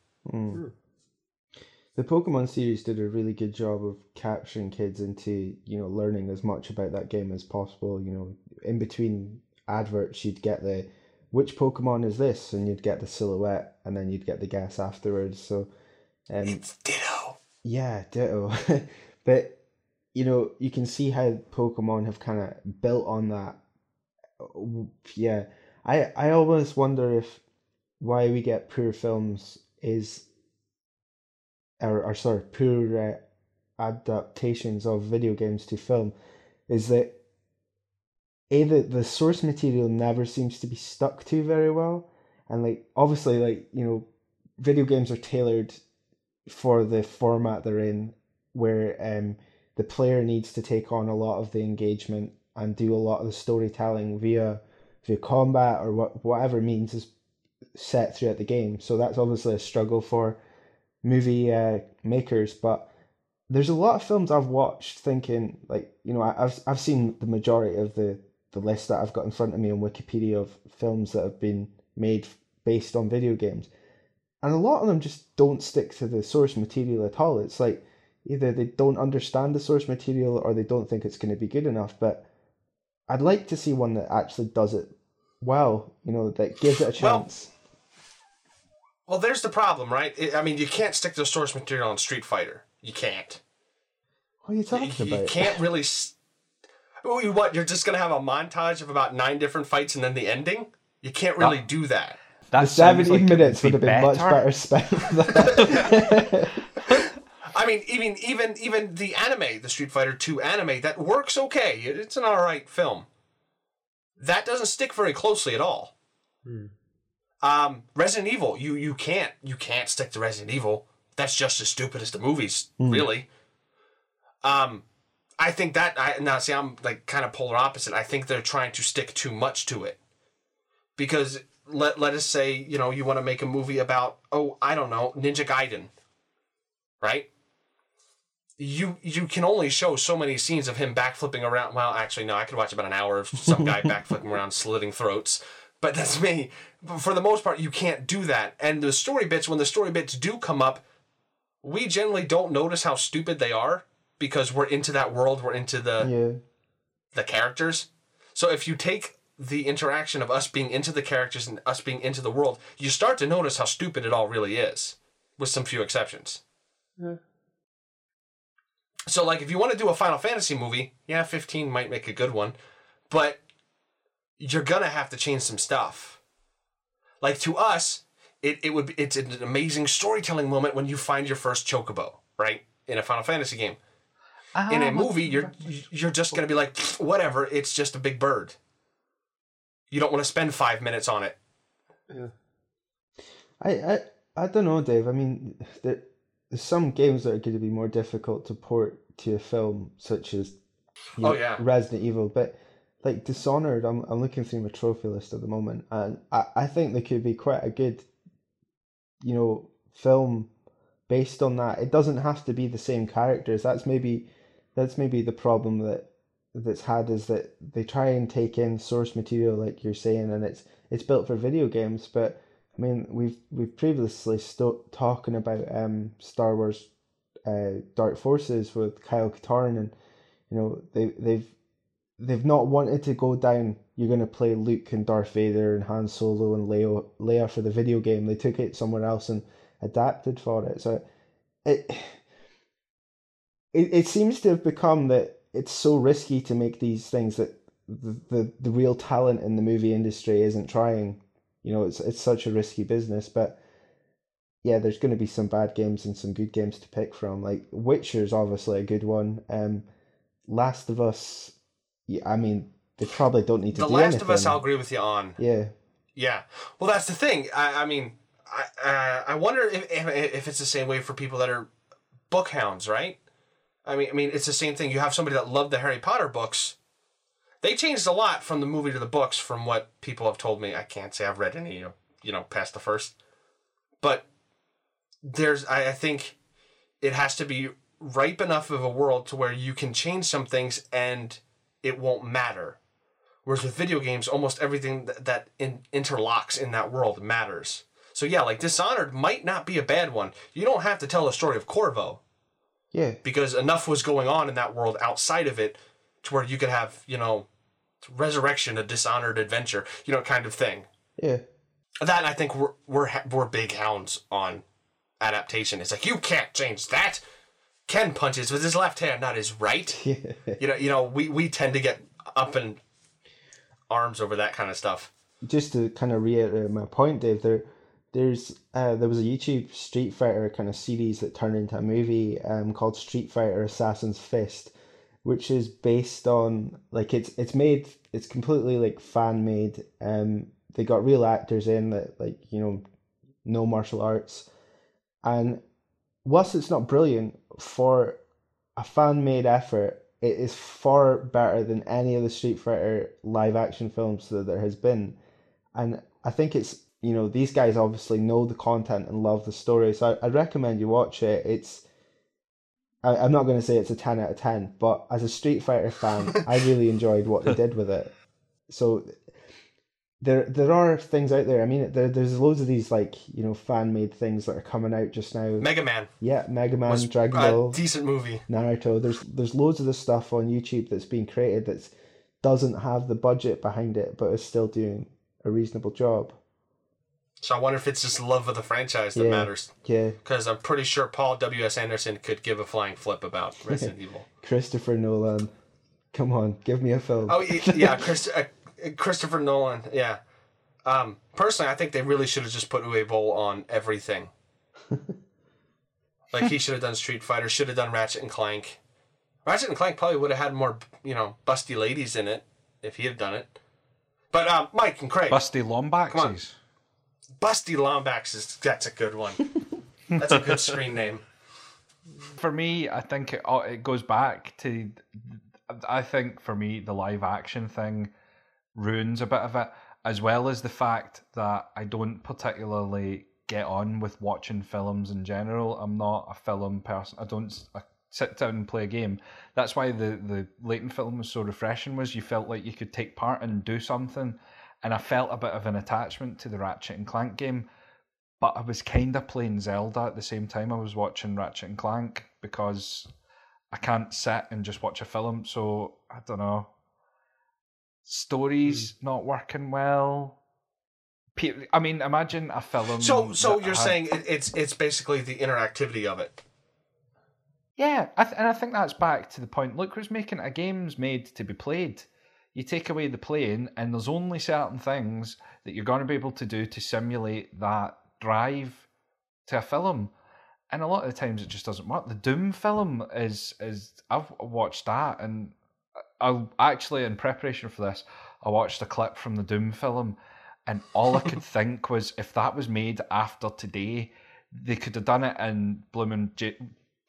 The Pokemon series did a really good job of capturing kids into, you know, learning as much about that game as possible. You know, in between adverts, you'd get the which Pokemon is this, and you'd get the silhouette, and then you'd get the guess afterwards. So, um, It's Ditto. yeah, ditto. (laughs) but you know, you can see how Pokemon have kind of built on that. Yeah, I I always wonder if why we get poor films is, or, or sorry, poor uh, adaptations of video games to film, is that a the, the source material never seems to be stuck to very well, and like obviously like you know, video games are tailored for the format they're in, where um the player needs to take on a lot of the engagement and do a lot of the storytelling via via combat or what whatever means is set throughout the game. So that's obviously a struggle for movie uh, makers, but there's a lot of films I've watched thinking like you know I- I've I've seen the majority of the the list that I've got in front of me on Wikipedia of films that have been made based on video games, and a lot of them just don't stick to the source material at all. It's like either they don't understand the source material or they don't think it's going to be good enough. But I'd like to see one that actually does it well. You know, that gives it a chance. Well, there's the problem, right? I I mean, you can't stick to the source material on Street Fighter. You can't. what are you talking You, about? you can't (laughs) really. s- Oh, you what? You're just gonna have a montage of about nine different fights and then the ending? You can't really do that. That The sounds 17 like minutes would have been much better spent. (laughs) (laughs) I mean, even even even the anime, the Street Fighter Two anime, that works okay. It's an all right film. That doesn't stick very closely at all. Um, Resident Evil, you you can't you can't stick to Resident Evil. That's just as stupid as the movies, really. Um, I think that I now see I'm like kind of polar opposite. I think they're trying to stick too much to it because let let us say you know you want to make a movie about oh I don't know Ninja Gaiden, right? You you can only show so many scenes of him backflipping around. Well, actually, no, I could watch about an hour of some guy (laughs) backflipping around, slitting throats. But that's me. But for the most part, you can't do that. And the story bits, when the story bits do come up, we generally don't notice how stupid they are because we're into that world. We're into the yeah. the characters. So if you take the interaction of us being into the characters and us being into the world, you start to notice how stupid it all really is, with some few exceptions. So like if you want to do a Final Fantasy movie, yeah, 15 might make a good one, but you're going to have to change some stuff. Like to us, it, it would be, it's an amazing storytelling moment when you find your first chocobo, right? In a Final Fantasy game in a ah, movie you're you're just going to be like whatever it's just a big bird you don't want to spend five minutes on it I, I I don't know, Dave. I mean, there, there's some games that are going to be more difficult to port to a film, such as you Oh, know, yeah. Resident Evil. But like Dishonored, I'm I'm looking through my trophy list at the moment, and I, I think there could be quite a good, you know, film based on that. It doesn't have to be the same characters. That's maybe that's maybe the problem that that's had is that they try and take in source material like you're saying, and it's it's built for video games, but I mean, we've we've previously sto- talking about um Star Wars, uh, Dark Forces with Kyle Katarn, and you know they they've they've not wanted to go down. You're gonna play Luke and Darth Vader and Han Solo and Leia Leia for the video game. They took it somewhere else and adapted for it. So it it it seems to have become that it's so risky to make these things that the the, the real talent in the movie industry isn't trying you know it's it's such a risky business but yeah, there's going to be some bad games and some good games to pick from. Like Witcher's obviously a good one. Um, Last of Us, yeah, I mean, they probably don't need to The Last anything. of Us, I'll agree with you on. Yeah, Yeah. Well, that's the thing. I, I mean, I uh, I wonder if, if if it's the same way for people that are book hounds, right? I mean, I mean, it's the same thing. You have somebody that loved the Harry Potter books. They changed a lot from the movie to the books, from what people have told me. I can't say I've read any, you know, past the first, but there's. I, I think it has to be ripe enough of a world to where you can change some things and it won't matter. Whereas with video games, almost everything that, that in, interlocks in that world matters. So yeah, like Dishonored might not be a bad one. You don't have to tell the story of Corvo yeah, because enough was going on in that world outside of it to where you could have, you know, resurrection, a Dishonored adventure, you know, kind of thing. yeah. That I think we're we're we're big hounds on adaptation. It's like you can't change that. Ken punches with his left hand, not his right. (laughs) You know, you know, we we tend to get up in arms over that kind of stuff. just to kind of reiterate my point, Dave, there, there's uh, there was a YouTube Street Fighter kind of series that turned into a movie um called Street Fighter Assassin's Fist, which is based on like it's it's made it's completely like fan made. Um, they got real actors in that like you know no martial arts, and whilst it's not brilliant for a fan made effort, it is far better than any of the Street Fighter live action films that there has been. And I think it's, you know, these guys obviously know the content and love the story. So I, I recommend you watch it. It's, I, I'm not going to say it's a 10 out of 10, but as a Street Fighter fan, I (laughs) really enjoyed what they did with it. So there there are things out there. I mean, there, there's loads of these like you know fan made things that are coming out just now. Mega Man Yeah, Mega Man, was Dragon Ball, decent movie. Naruto. There's there's loads of this stuff on YouTube that's being created that doesn't have the budget behind it, but is still doing a reasonable job. So I wonder if it's just love of the franchise that Yeah. matters. Yeah, Because I'm pretty sure Paul W. S. Anderson could give a flying flip about (laughs) Resident Evil. Christopher Nolan. Come on, give me a film. Oh y- yeah, (laughs) Chris, uh, Christopher Nolan. Yeah. Um, personally, I think they really should have just put Uwe Boll on everything. (laughs) like he should have done Street Fighter. Should have done Ratchet and Clank. Ratchet and Clank probably would have had more, you know, busty ladies in it if he had done it. But um, Mike and Craig, Busty on. Lombaxes. Busty Lombax is that's a good one. (laughs) That's a good screen name. For me, I think it uh, it goes back to. I think for me, the live action thing ruins a bit of it, as well as the fact that I don't particularly get on with watching films in general. I'm not a film person. I don't s- I sit down and play a game. That's why the the Layton film was so refreshing. Was you felt like you could take part and do something, and I felt a bit of an attachment to the Ratchet and Clank game. But I was kind of playing Zelda at the same time I was watching Ratchet and Clank because I can't sit and just watch a film. So I don't know. Stories hmm. not working well. I mean, imagine a film. So so you're had- saying it's it's basically the interactivity of it. Yeah, I th- and I think that's back to the point. Look, who's making a game's made to be played. You take away the playing, and there's only certain things that you're going to be able to do to simulate that drive to a film. And a lot of the times it just doesn't work. The Doom film is is I've watched that, and I actually in preparation for this, I watched a clip from the Doom film, and all I could (laughs) think was if that was made after today, they could have done it in blooming J-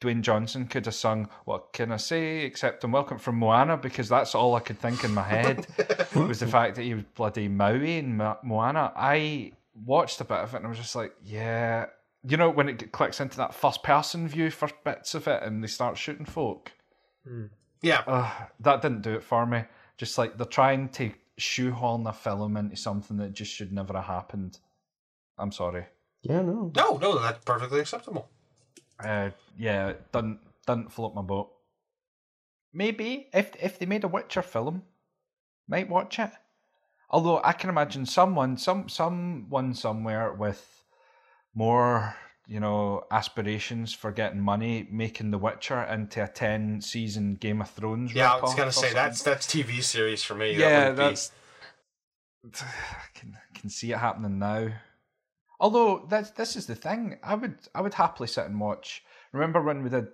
Dwayne Johnson could have sung "What Can I Say?" except "I'm Welcome" from Moana because that's all I could think in my head (laughs) was the fact that he was bloody Maui in Mo- Moana. I watched a bit of it and I was just like, yeah, you know when it clicks into that first person view for bits of it and they start shooting folk. Yeah. Uh, that didn't do it for me. Just like they're trying to shoehorn a film into something that just should never have happened. I'm sorry. Yeah, no. No, no, that's perfectly acceptable. Uh, yeah, didn't didn't float my boat. Maybe if if they made a Witcher film, might watch it. Although I can imagine someone, some someone somewhere with more, you know, aspirations for getting money, making The Witcher into a ten season Game of Thrones. Yeah, I was gonna say something. that's that's TV series for me. Yeah, be- that's. (sighs) I can can see it happening now. Although this this is the thing, I would I would happily sit and watch. Remember when we did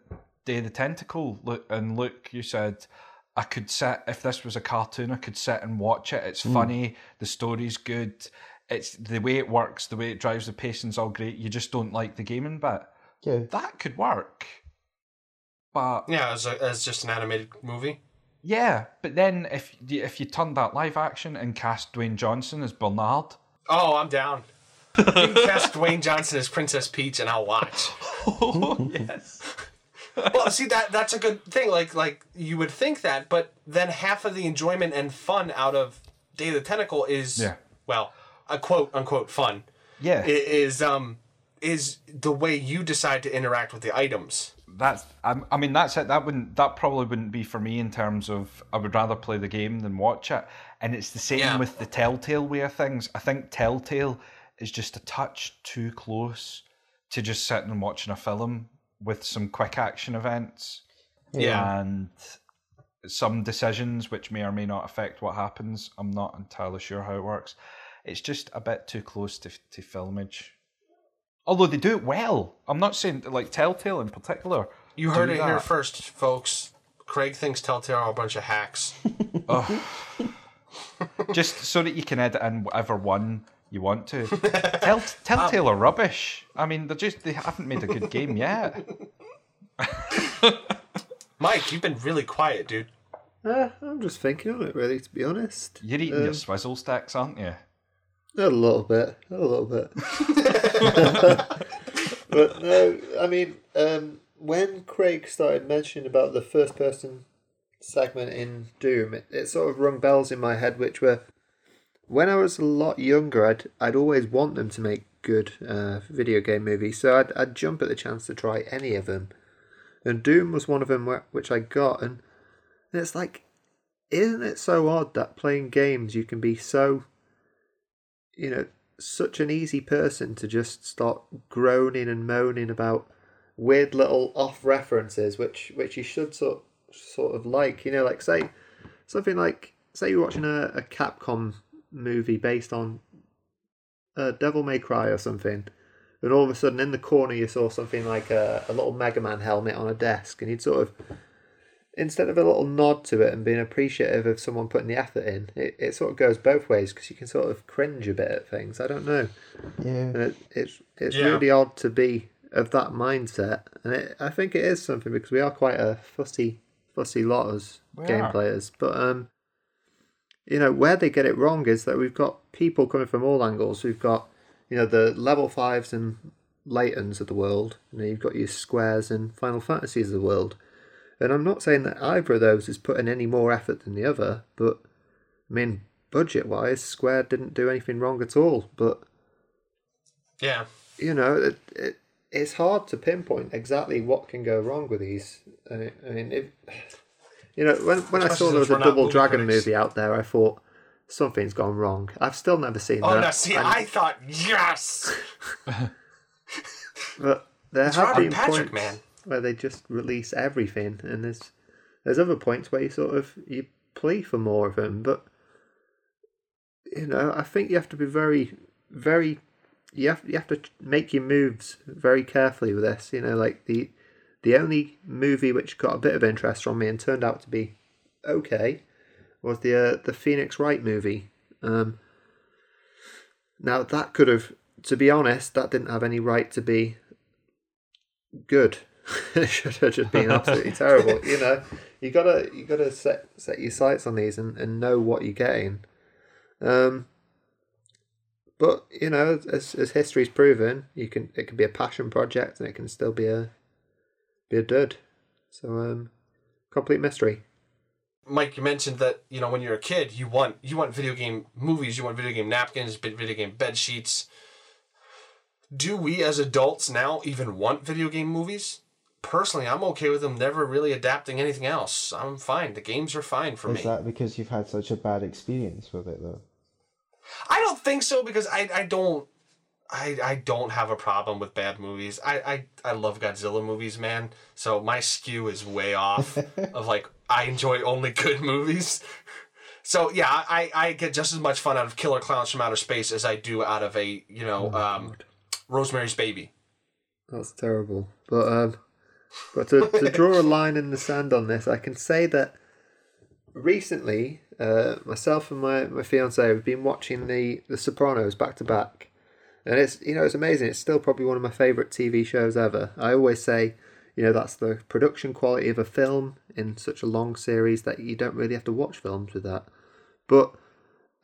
Day of the Tentacle, Luke, and Luke, you said I could sit if this was a cartoon, I could sit and watch it. It's hmm. funny, the story's good, it's the way it works, the way it drives the pacing's all great. You just don't like the gaming bit. Yeah. That could work, but Yeah, as, a, as just an animated movie. yeah. But then if if you turned that live action and cast Dwayne Johnson as Bernard, Oh, I'm down. You cast Dwayne Johnson as Princess Peach, and I'll watch. (laughs) yes. well, see that that's a good thing. Like like you would think that, but then half of the enjoyment and fun out of Day of the Tentacle is Yeah. well, a quote unquote fun Yeah. i- is um is the way you decide to interact with the items. that's I, I mean that's it that wouldn't that probably wouldn't be for me in terms of i would rather play the game than watch it and it's the same Yeah. with the telltale way of things i think telltale is just a touch too close to just sitting and watching a film with some quick action events Yeah. and some decisions which may or may not affect what happens i'm not entirely sure how it works it's just a bit too close to, to filmage although they do it well i'm not saying like telltale in particular You heard it here first, folks. Craig thinks Telltale are a bunch of hacks. (laughs) just so that you can edit in whatever one you want to. (laughs) Tell, Telltale are rubbish. I mean, they're just they haven't made a good game yet. (laughs) Mike, you've been really quiet, dude. Uh, I'm just thinking on it, really, to be honest. You're eating your swizzle sticks, aren't you? A little bit, a little bit. (laughs) but no, I mean, um, when Craig started mentioning about the first person segment in Doom, it, it sort of rung bells in my head, which were when I was a lot younger, I'd I'd always want them to make good uh, video game movies, so I'd I'd jump at the chance to try any of them, and Doom was one of them which I got, and, and it's like, isn't it so odd that playing games you can be so you know, such an easy person to just start groaning and moaning about weird little off references, which which you should sort sort of like. You know, like say something like say you're watching a, a Capcom movie based on uh, Devil May Cry or something, and all of a sudden in the corner you saw something like a, a little Mega Man helmet on a desk, and you'd sort of instead of a little nod to it and being appreciative of someone putting the effort in, it, it sort of goes both ways because you can sort of cringe a bit at things. I don't know, Yeah. and it, it's it's Yeah. really odd to be of that mindset, and it, I think it is something because we are quite a fussy fussy lot as We game are. players, but um, you know where they get it wrong is that we've got people coming from all angles. We've got you know the level fives and Laytons of the world, and then you've got your squares and Final Fantasies of the world. And I'm not saying that either of those is putting any more effort than the other, but I mean, budget wise, Square didn't do anything wrong at all. But Yeah. you know, it, it it's hard to pinpoint exactly what can go wrong with these. I mean, if you know, when when I saw there was a Double Dragon movie out there, I thought something's gone wrong. I've still never seen Oh that. no, see, and- I thought yes. (laughs) But there It's have Robert been Patrick, points man. where they just release everything, and there's there's other points where you sort of you plea for more of them. But you know, I think you have to be very, very. You have you have to make your moves very carefully with this. You know, like the the only movie which got a bit of interest from me and turned out to be okay was the uh, the Phoenix Wright movie. Um, now that could have, to be honest, that didn't have any right to be good. (laughs) it should have just been absolutely (laughs) terrible. You know, you gotta you gotta set set your sights on these and, and know what you're getting. Um, but you know, as as history's proven, you can it can be a passion project and it can still be a be a dud. So um, complete mystery. Mike, you mentioned that you know when you're a kid, you want you want video game movies, you want video game napkins, video game bed sheets. Do we as adults now even want video game movies? Personally, I'm okay with them never really adapting anything else. I'm fine. The games are fine for Is me. Is that because you've had such a bad experience with it though? I don't think so because I, I don't I, I don't have a problem with bad movies. I, I, I love Godzilla movies, man. So my skew is way off (laughs) of like I enjoy only good movies. So yeah, I, I get just as much fun out of Killer Clowns from Outer Space as I do out of a you know um, Rosemary's Baby. That's terrible. But um, but to, to draw a line in the sand on this, I can say that recently, uh, myself and my, my fiance have been watching the The Sopranos back to back, and it's you know it's amazing. It's still probably one of my favorite TV shows ever. I always say, you know, that's the production quality of a film in such a long series that you don't really have to watch films with that. But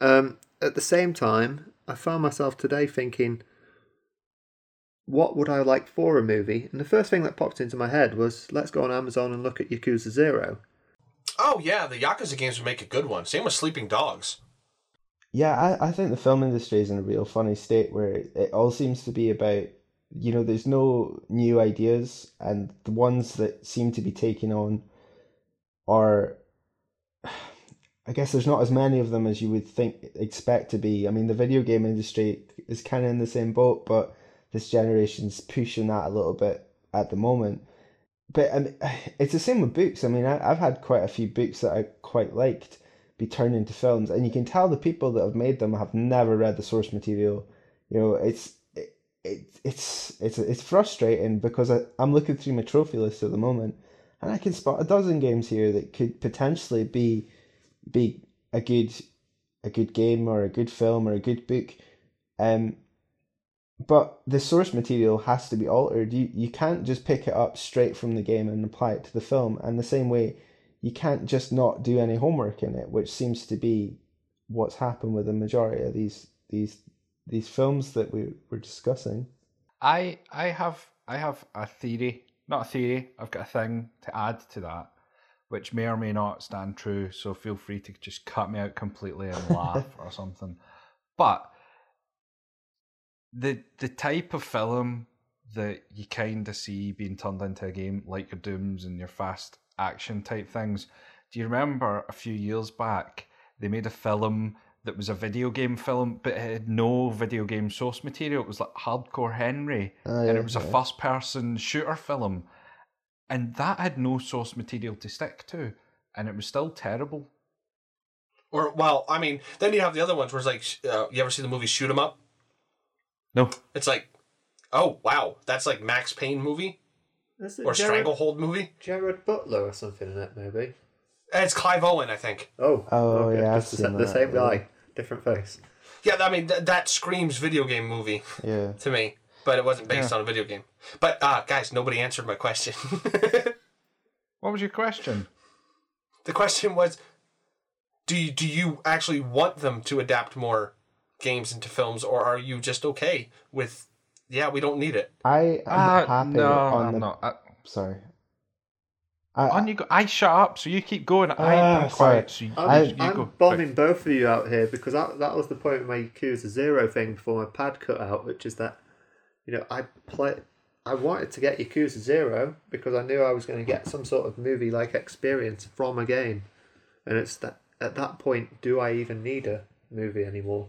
um, at the same time, I found myself today thinking what would I like for a movie? And the first thing that popped into my head was let's go on Amazon and look at Yakuza Zero. Oh yeah, the Yakuza games would make a good one. Same with Sleeping Dogs. Yeah, I, I think the film industry is in a real funny state where it all seems to be about, you know, there's no new ideas, and the ones that seem to be taking on are, (sighs) I guess there's not as many of them as you would think expect to be. I mean, the video game industry is kind of in the same boat, but this generation's pushing that a little bit at the moment. But I mean, (sighs) it's the same with books. I mean, I, I've had quite a few books that I quite liked be turned into films, and you can tell the people that have made them have never read the source material. You know, it's it, it it's it's it's frustrating because I, I'm looking through my trophy list at the moment, and I can spot a dozen games here that could potentially be be a good a good game or a good film or a good book. Um, but the source material has to be altered. You you can't just pick it up straight from the game and apply it to the film. And the same way, you can't just not do any homework in it, which seems to be what's happened with the majority of these these these films that we were discussing. I I have I have a theory, not a theory. I've got a thing to add to that, which may or may not stand true. So feel free to just cut me out completely and (laughs) laugh or something. But the the type of film that you kind of see being turned into a game, like your Dooms and your fast action type things. Do you remember a few years back they made a film that was a video game film, but it had no video game source material. It was like Hardcore Henry, Oh, and it was a first person shooter film, and that had no source material to stick to, and it was still terrible. Or well, I mean, then you have the other ones where it's like, uh, you ever see the movie Shoot 'Em Up? No, It's like, oh wow, that's like Max Payne movie Is it or Jared, Stranglehold movie. Gerard Butler or something in it, maybe? It's Clive Owen, I think. Oh, Oh, yeah, I've the, seen the that, same yeah. guy, different face. Yeah, I mean th- that screams video game movie Yeah. to me, but it wasn't based Yeah. on a video game. But uh, guys, nobody answered my question. (laughs) what was your question? the question was, do you, do you actually want them to adapt more games into films, or are you just okay with, yeah, we don't need it? I am Ah, happy no, on I'm the not. I, sorry. I, on you go. I shut up, so you keep going. I, Ah, I'm quiet, so you, I'm, you I'm go. bombing both of you out here because that, that was the point of my Yakuza Zero thing before my pad cut out, which is that, you know, I play. I wanted to get Yakuza Zero because I knew I was going to get some sort of movie like experience from a game. And it's that at that point, do I even need a movie anymore?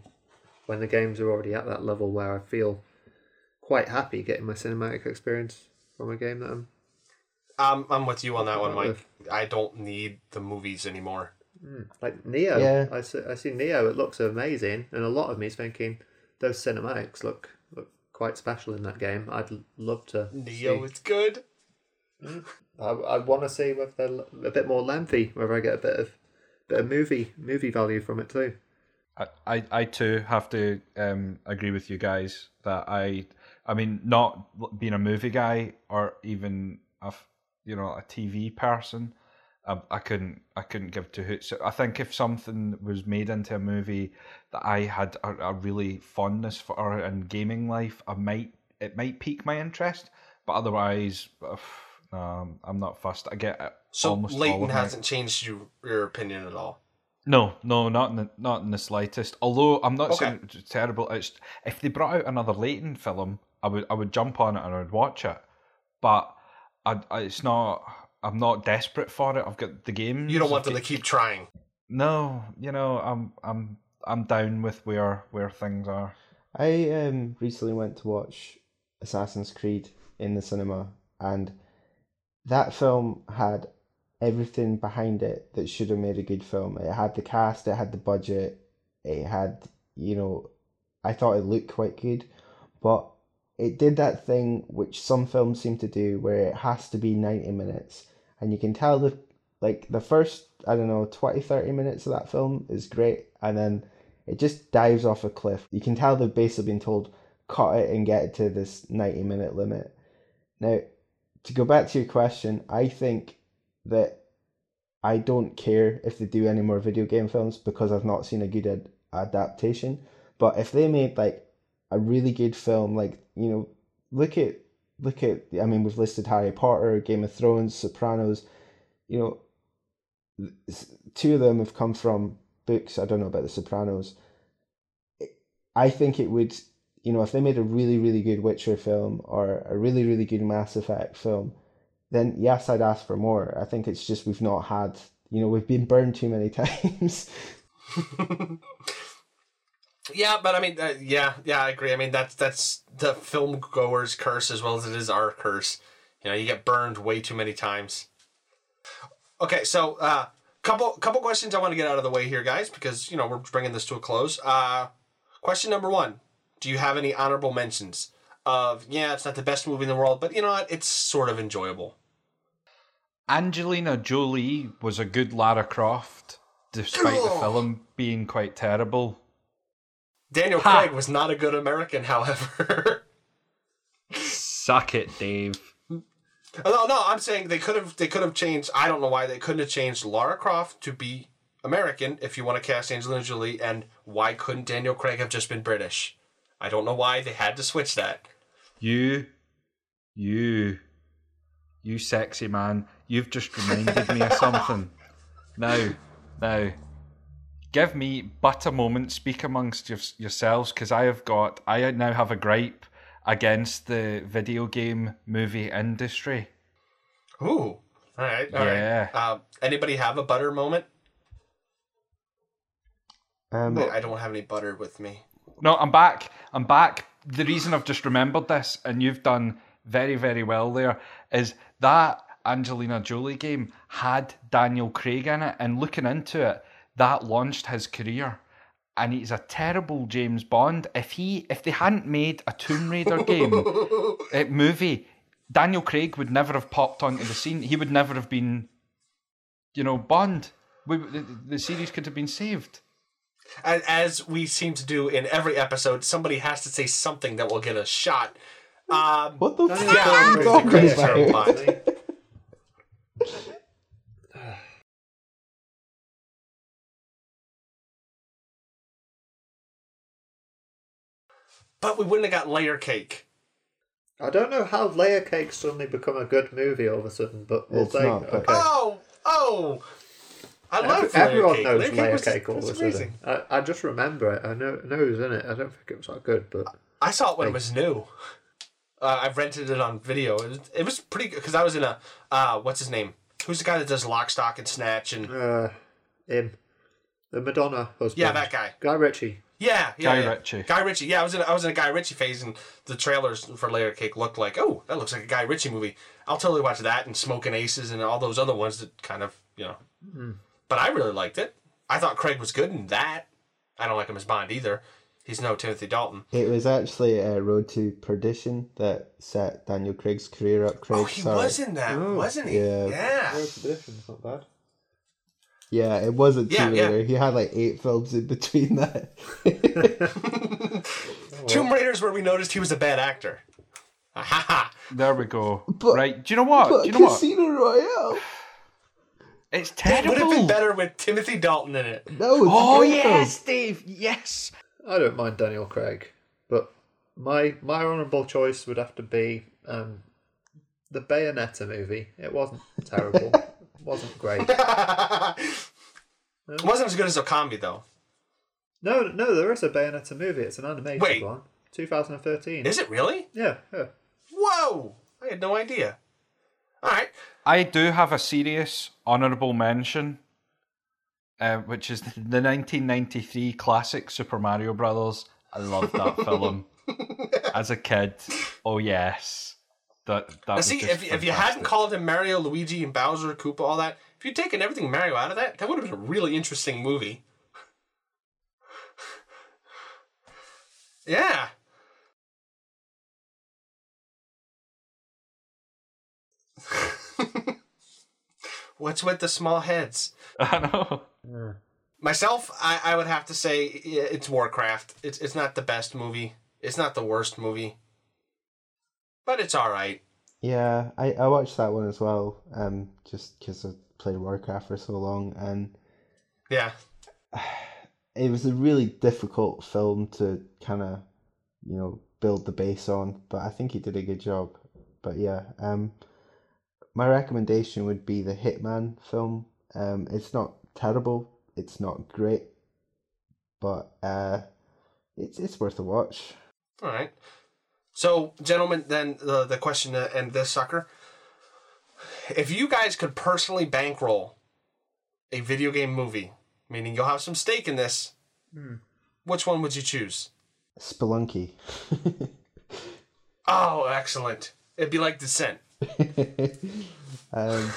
When the games are already at that level where I feel quite happy getting my cinematic experience from a game that I'm. Um, I'm with you on that one, Not Mike. I don't need the movies anymore. Like Nioh, Yeah. I see, I see Nioh. It looks amazing, and a lot of me's thinking those cinematics look look quite special in that game. I'd love to. Nioh see. is good. I, I want to see whether they're l- a bit more lengthy, whether I get a bit of bit of movie movie value from it too. I, I, I too have to um, agree with you guys that I, I mean, not being a movie guy or even a, you know, a TV person, I, I couldn't, I couldn't give two hoots. I think if something was made into a movie that I had a, a really fondness for in gaming life, I might, it might pique my interest, but otherwise, no, um, I'm- not fussed. I get it So almost all Layton hasn't changed you, your opinion at all. no, no, not in the, not in the slightest. Although I'm not Okay. saying it's terrible. It's if they brought out another Layton film, I would I would jump on it and I would watch it. But I, I it's not. I'm not desperate for it. I've got the games. You don't want them to keep trying. No, you know, I'm I'm I'm down with where where things are. I um recently went to watch Assassin's Creed in the cinema, and that film had everything behind it that should have made a good film. It had the cast, it had the budget, it had you know, I thought it looked quite good, but it did that thing which some films seem to do where it has to be 90 minutes. And you can tell the like the first i don't know 20 30 minutes of that film is great and then it just dives off a cliff. You can tell they've basically been told cut it and get it to this 90 minute limit. Now to go back to your question i think that i don't care if they do any more video game films because i've not seen a good ad- adaptation. But if they made like a really good film like you know look at look at i mean we've listed harry potter game of thrones sopranos you know two of them have come from books i don't know about the sopranos. I think it would you know if they made a really really good witcher film or a really really good mass effect film then yes i'd ask for more. I think it's just we've not had you know we've been burned too many (laughs) times (laughs) Yeah, but I mean, uh, yeah, yeah, I agree. I mean, that's that's the film goer's curse as well as it is our curse. You know, you get burned way too many times. Okay, so uh, couple couple questions I want to get out of the way here, guys, because you know we're bringing this to a close. Uh, question number one: Do you have any honorable mentions of? Yeah, it's not the best movie in the world, but you know what? It's sort of enjoyable. Angelina Jolie was a good Lara Croft, despite the film being quite terrible. Daniel Ha! Craig was not a good American, (laughs) however. Suck it, Dave. no, no, I'm saying they could have they could have changed. I don't know why they couldn't have changed Lara Croft to be American if you want to cast Angelina Jolie, and why couldn't Daniel Craig have just been British? I don't know why they had to switch that. You, you, you sexy man, you've just reminded me of something. (laughs) Now, now, give me but a moment, speak amongst your, yourselves, because I have got, I now have a gripe against the video game movie industry. Ooh, all right, all right. Yeah. Uh, anybody have a butter moment? um, I don't have any butter with me. No, I'm back. I'm back. The reason I've just remembered this, and you've done very, very well there, is that Angelina Jolie game had Daniel Craig in it, and looking into it, that launched his career. And he's a terrible James Bond. If he, if they hadn't made a Tomb Raider game uh, movie, Daniel Craig would never have popped onto the scene. He would never have been, you know, Bond. We, the, the series could have been saved. And as we seem to do in every episode, somebody has to say something that will get a shot. Um, what the fuck Yeah, but we wouldn't have got layer cake. I don't know how Layer Cake suddenly become a good movie all of a sudden, but we'll It's say not, but- okay. Oh, oh! I Every- love layer everyone cake. knows layer cake Layer was, Cake all of was a sudden. amazing. I, I just remember it. I know, know who's in it. I don't think it was that good, but I saw it when it was new. Uh, I rented it on video. It was, it was pretty good because I was in a uh, what's his name? Who's the guy that does Lock, Stock, and Snatch? And uh, him, the Madonna husband. yeah, that guy. Guy Ritchie. Yeah, yeah, Guy yeah. Ritchie. Guy Ritchie. Yeah, I was in. I was in a Guy Ritchie phase, and the trailers for Layer Cake looked like, oh, that looks like a Guy Ritchie movie. I'll totally watch that and Smoking Aces and all those other ones that kind of you know. Hmm. But I really liked it. I thought Craig was good in that. I don't like him as Bond either. He's no Timothy Dalton. It was actually uh, Road to Perdition that set Daniel Craig's career up. Craig, oh, he sorry. was in that, Oh, wasn't he? yeah. Yeah. It's not bad. Yeah, it wasn't Yeah, Tomb yeah. Raider. He had like eight films in between (laughs) that. (laughs) Tomb Raiders, where we noticed he was a bad actor. Ha ha ha. There we go. But- right. Do you know what? but Do you know what? Casino Royale. It's It terrible. would have been better with Timothy Dalton in it. No, it's Oh yes, film. Dave. Yes. I don't mind Daniel Craig, but my my honourable choice would have to be um, the Bayonetta movie. It wasn't terrible. (laughs) it wasn't great. (laughs) It wasn't as good as Okami though. No, no, there is a Bayonetta movie. It's an animated Wait. one. 2013. Is it really? Yeah, yeah. Whoa! I had no idea. All right. I do have a serious honourable mention, uh, which is the 1993 classic Super Mario Brothers. I loved that (laughs) film as a kid. Oh yes, that, that see, if, if you hadn't called him Mario, Luigi, and Bowser, Koopa, all that, if you'd taken everything Mario out of that, that would have been a really interesting movie. (laughs) yeah. (laughs) What's with the small heads? (laughs) I know. Hmm. Myself, I, I would have to say it's Warcraft. It's it's not the best movie. It's not the worst movie. But it's all right. Yeah, I, I watched that one as well. Um, just because I played Warcraft for so long, and Yeah. (sighs) it was a really difficult film to kind of, you know, build the base on. But I think he did a good job. But yeah, um, my recommendation would be the Hitman film. Um, it's not terrible. It's not great, but uh, it's it's worth a watch. All right. So, gentlemen, then the the question to end this sucker: If you guys could personally bankroll a video game movie, meaning you'll have some stake in this, which one would you choose? Spelunky. (laughs) Oh, excellent! It'd be like Descent. (laughs) um,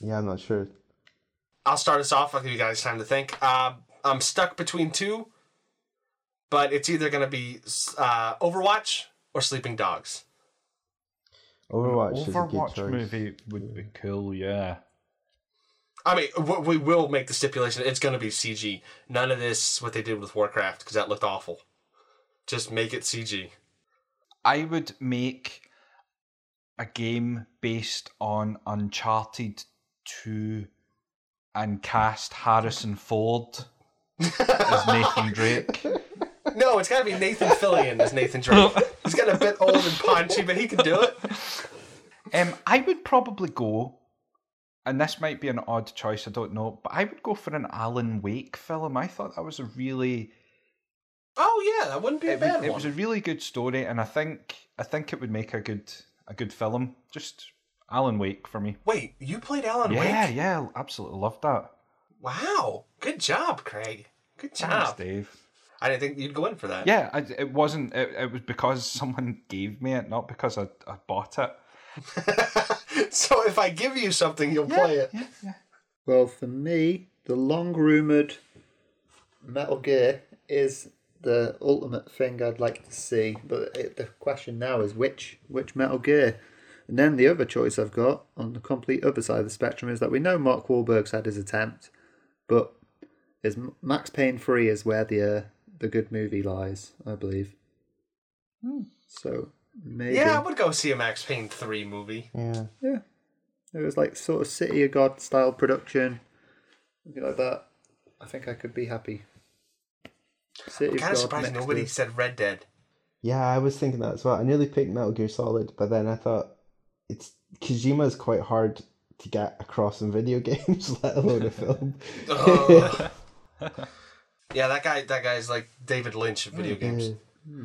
yeah, I'm not sure. I'll start us off. I'll give you guys time to think. Uh, I'm stuck between two, but it's either going to be uh, Overwatch or Sleeping Dogs. Overwatch, is a good Overwatch choice. movie would be cool, yeah. I mean, we will make the stipulation it's going to be CG. None of this what they did with Warcraft because that looked awful. Just make it CG. I would make a game based on Uncharted 2 and cast Harrison Ford as Nathan (laughs) Drake. No, it's got to be Nathan Fillion as Nathan Drake. He's getting a bit old and paunchy, but he can do it. Um, I would probably go, and this might be an odd choice, I don't know, but I would go for an Alan Wake film. I thought that was a really Oh yeah, that wouldn't be a it, bad was, it was a really good story, and I think I think it would make a good a good film. Just Alan Wake for me. Wait, you played Alan Yeah, Wake? yeah, yeah, absolutely loved that. Wow, good job, Craig. Good Thanks, job. Dave. I didn't think you'd go in for that. Yeah, I, it wasn't. It, it was because someone gave me it, not because I, I bought it. (laughs) so if I give you something, you'll play it. Yeah, yeah. Well, for me, the long rumored Metal Gear is the ultimate thing I'd like to see. But it, the question now is which which Metal Gear. And then the other choice I've got on the complete other side of the spectrum is that we know Mark Wahlberg's had his attempt, but is Max Payne three is where the uh, the good movie lies, I believe. Hmm. So maybe Yeah, I would go see a Max Payne 3 movie. Yeah. Yeah. It was like sort of City of God style production. Something like that. I think I could be happy. City I'm kind of God surprised nobody to- said Red Dead. Yeah, I was thinking that as well. I nearly picked Metal Gear Solid, but then I thought it's Kojima is quite hard to get across in video (laughs) games, let alone a film. Oh. Ugh. (laughs) yeah, that guy. That guy's like David Lynch of video games.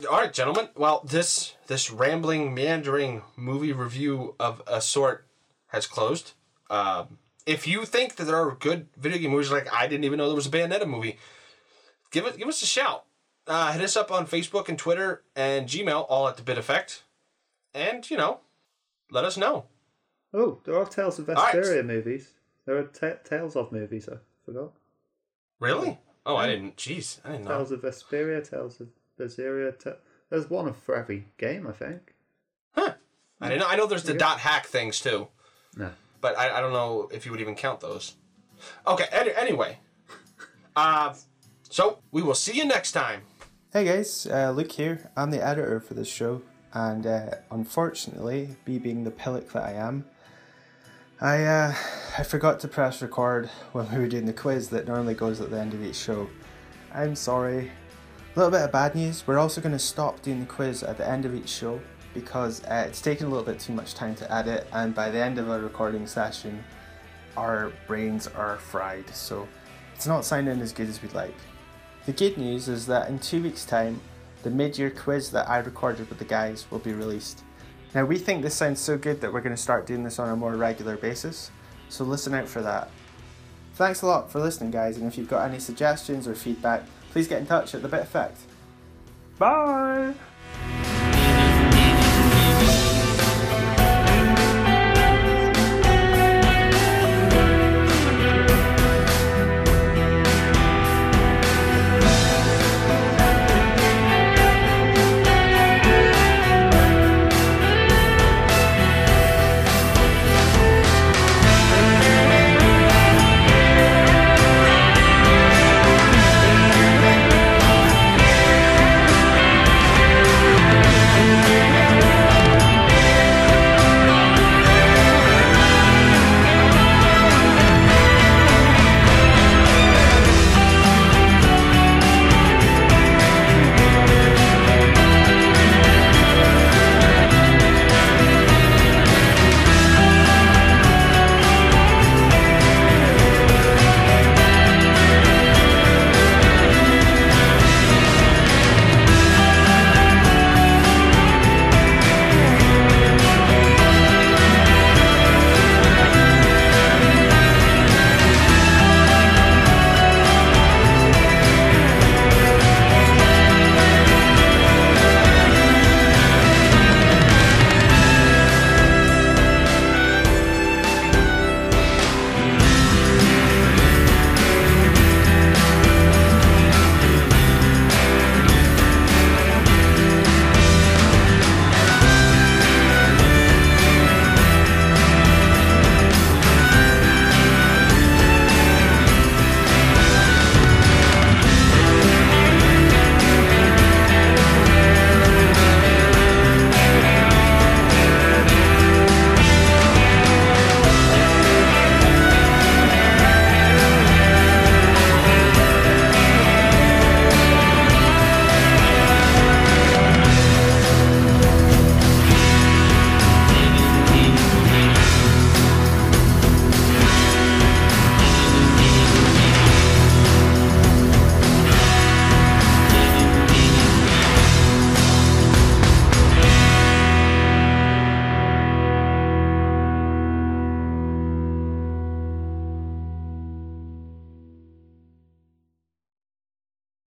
All right, gentlemen. Well, this this rambling, meandering movie review of a sort has closed. Um, if you think that there are good video game movies, like I didn't even know there was a Bayonetta movie, give it give us a shout. Uh, hit us up on Facebook and Twitter and Gmail, all at the Bit Effect, and you know, let us know. Oh, there are Tales of right. Vesperia movies. There are ta Tales of movies, I forgot. Really? Oh, I didn't. Jeez, I didn't know. Tales of Vesperia, Tales of Vesperia. Ta- There's one for every game, I think. Huh. I didn't know. I know there's the dot hack things too. No. but I, I don't know if you would even count those. Okay, any, anyway. (laughs) Uh, so we will see you next time. Hey guys, uh, Luke here. I'm the editor for this show, and uh, unfortunately, me being the pillock that I am, I uh, I forgot to press record when we were doing the quiz that normally goes at the end of each show. I'm sorry. A little bit of bad news. We're also going to stop doing the quiz at the end of each show because uh, it's taken a little bit too much time to edit, and by the end of a recording session, our brains are fried. So it's not sounding as good as we'd like. The good news is that in two weeks' time, the mid year quiz that I recorded with the guys will be released. Now, we think this sounds so good that we're going to start doing this on a more regular basis, so listen out for that. Thanks a lot for listening, guys, and if you've got any suggestions or feedback, please get in touch at the Bit Effect. Bye!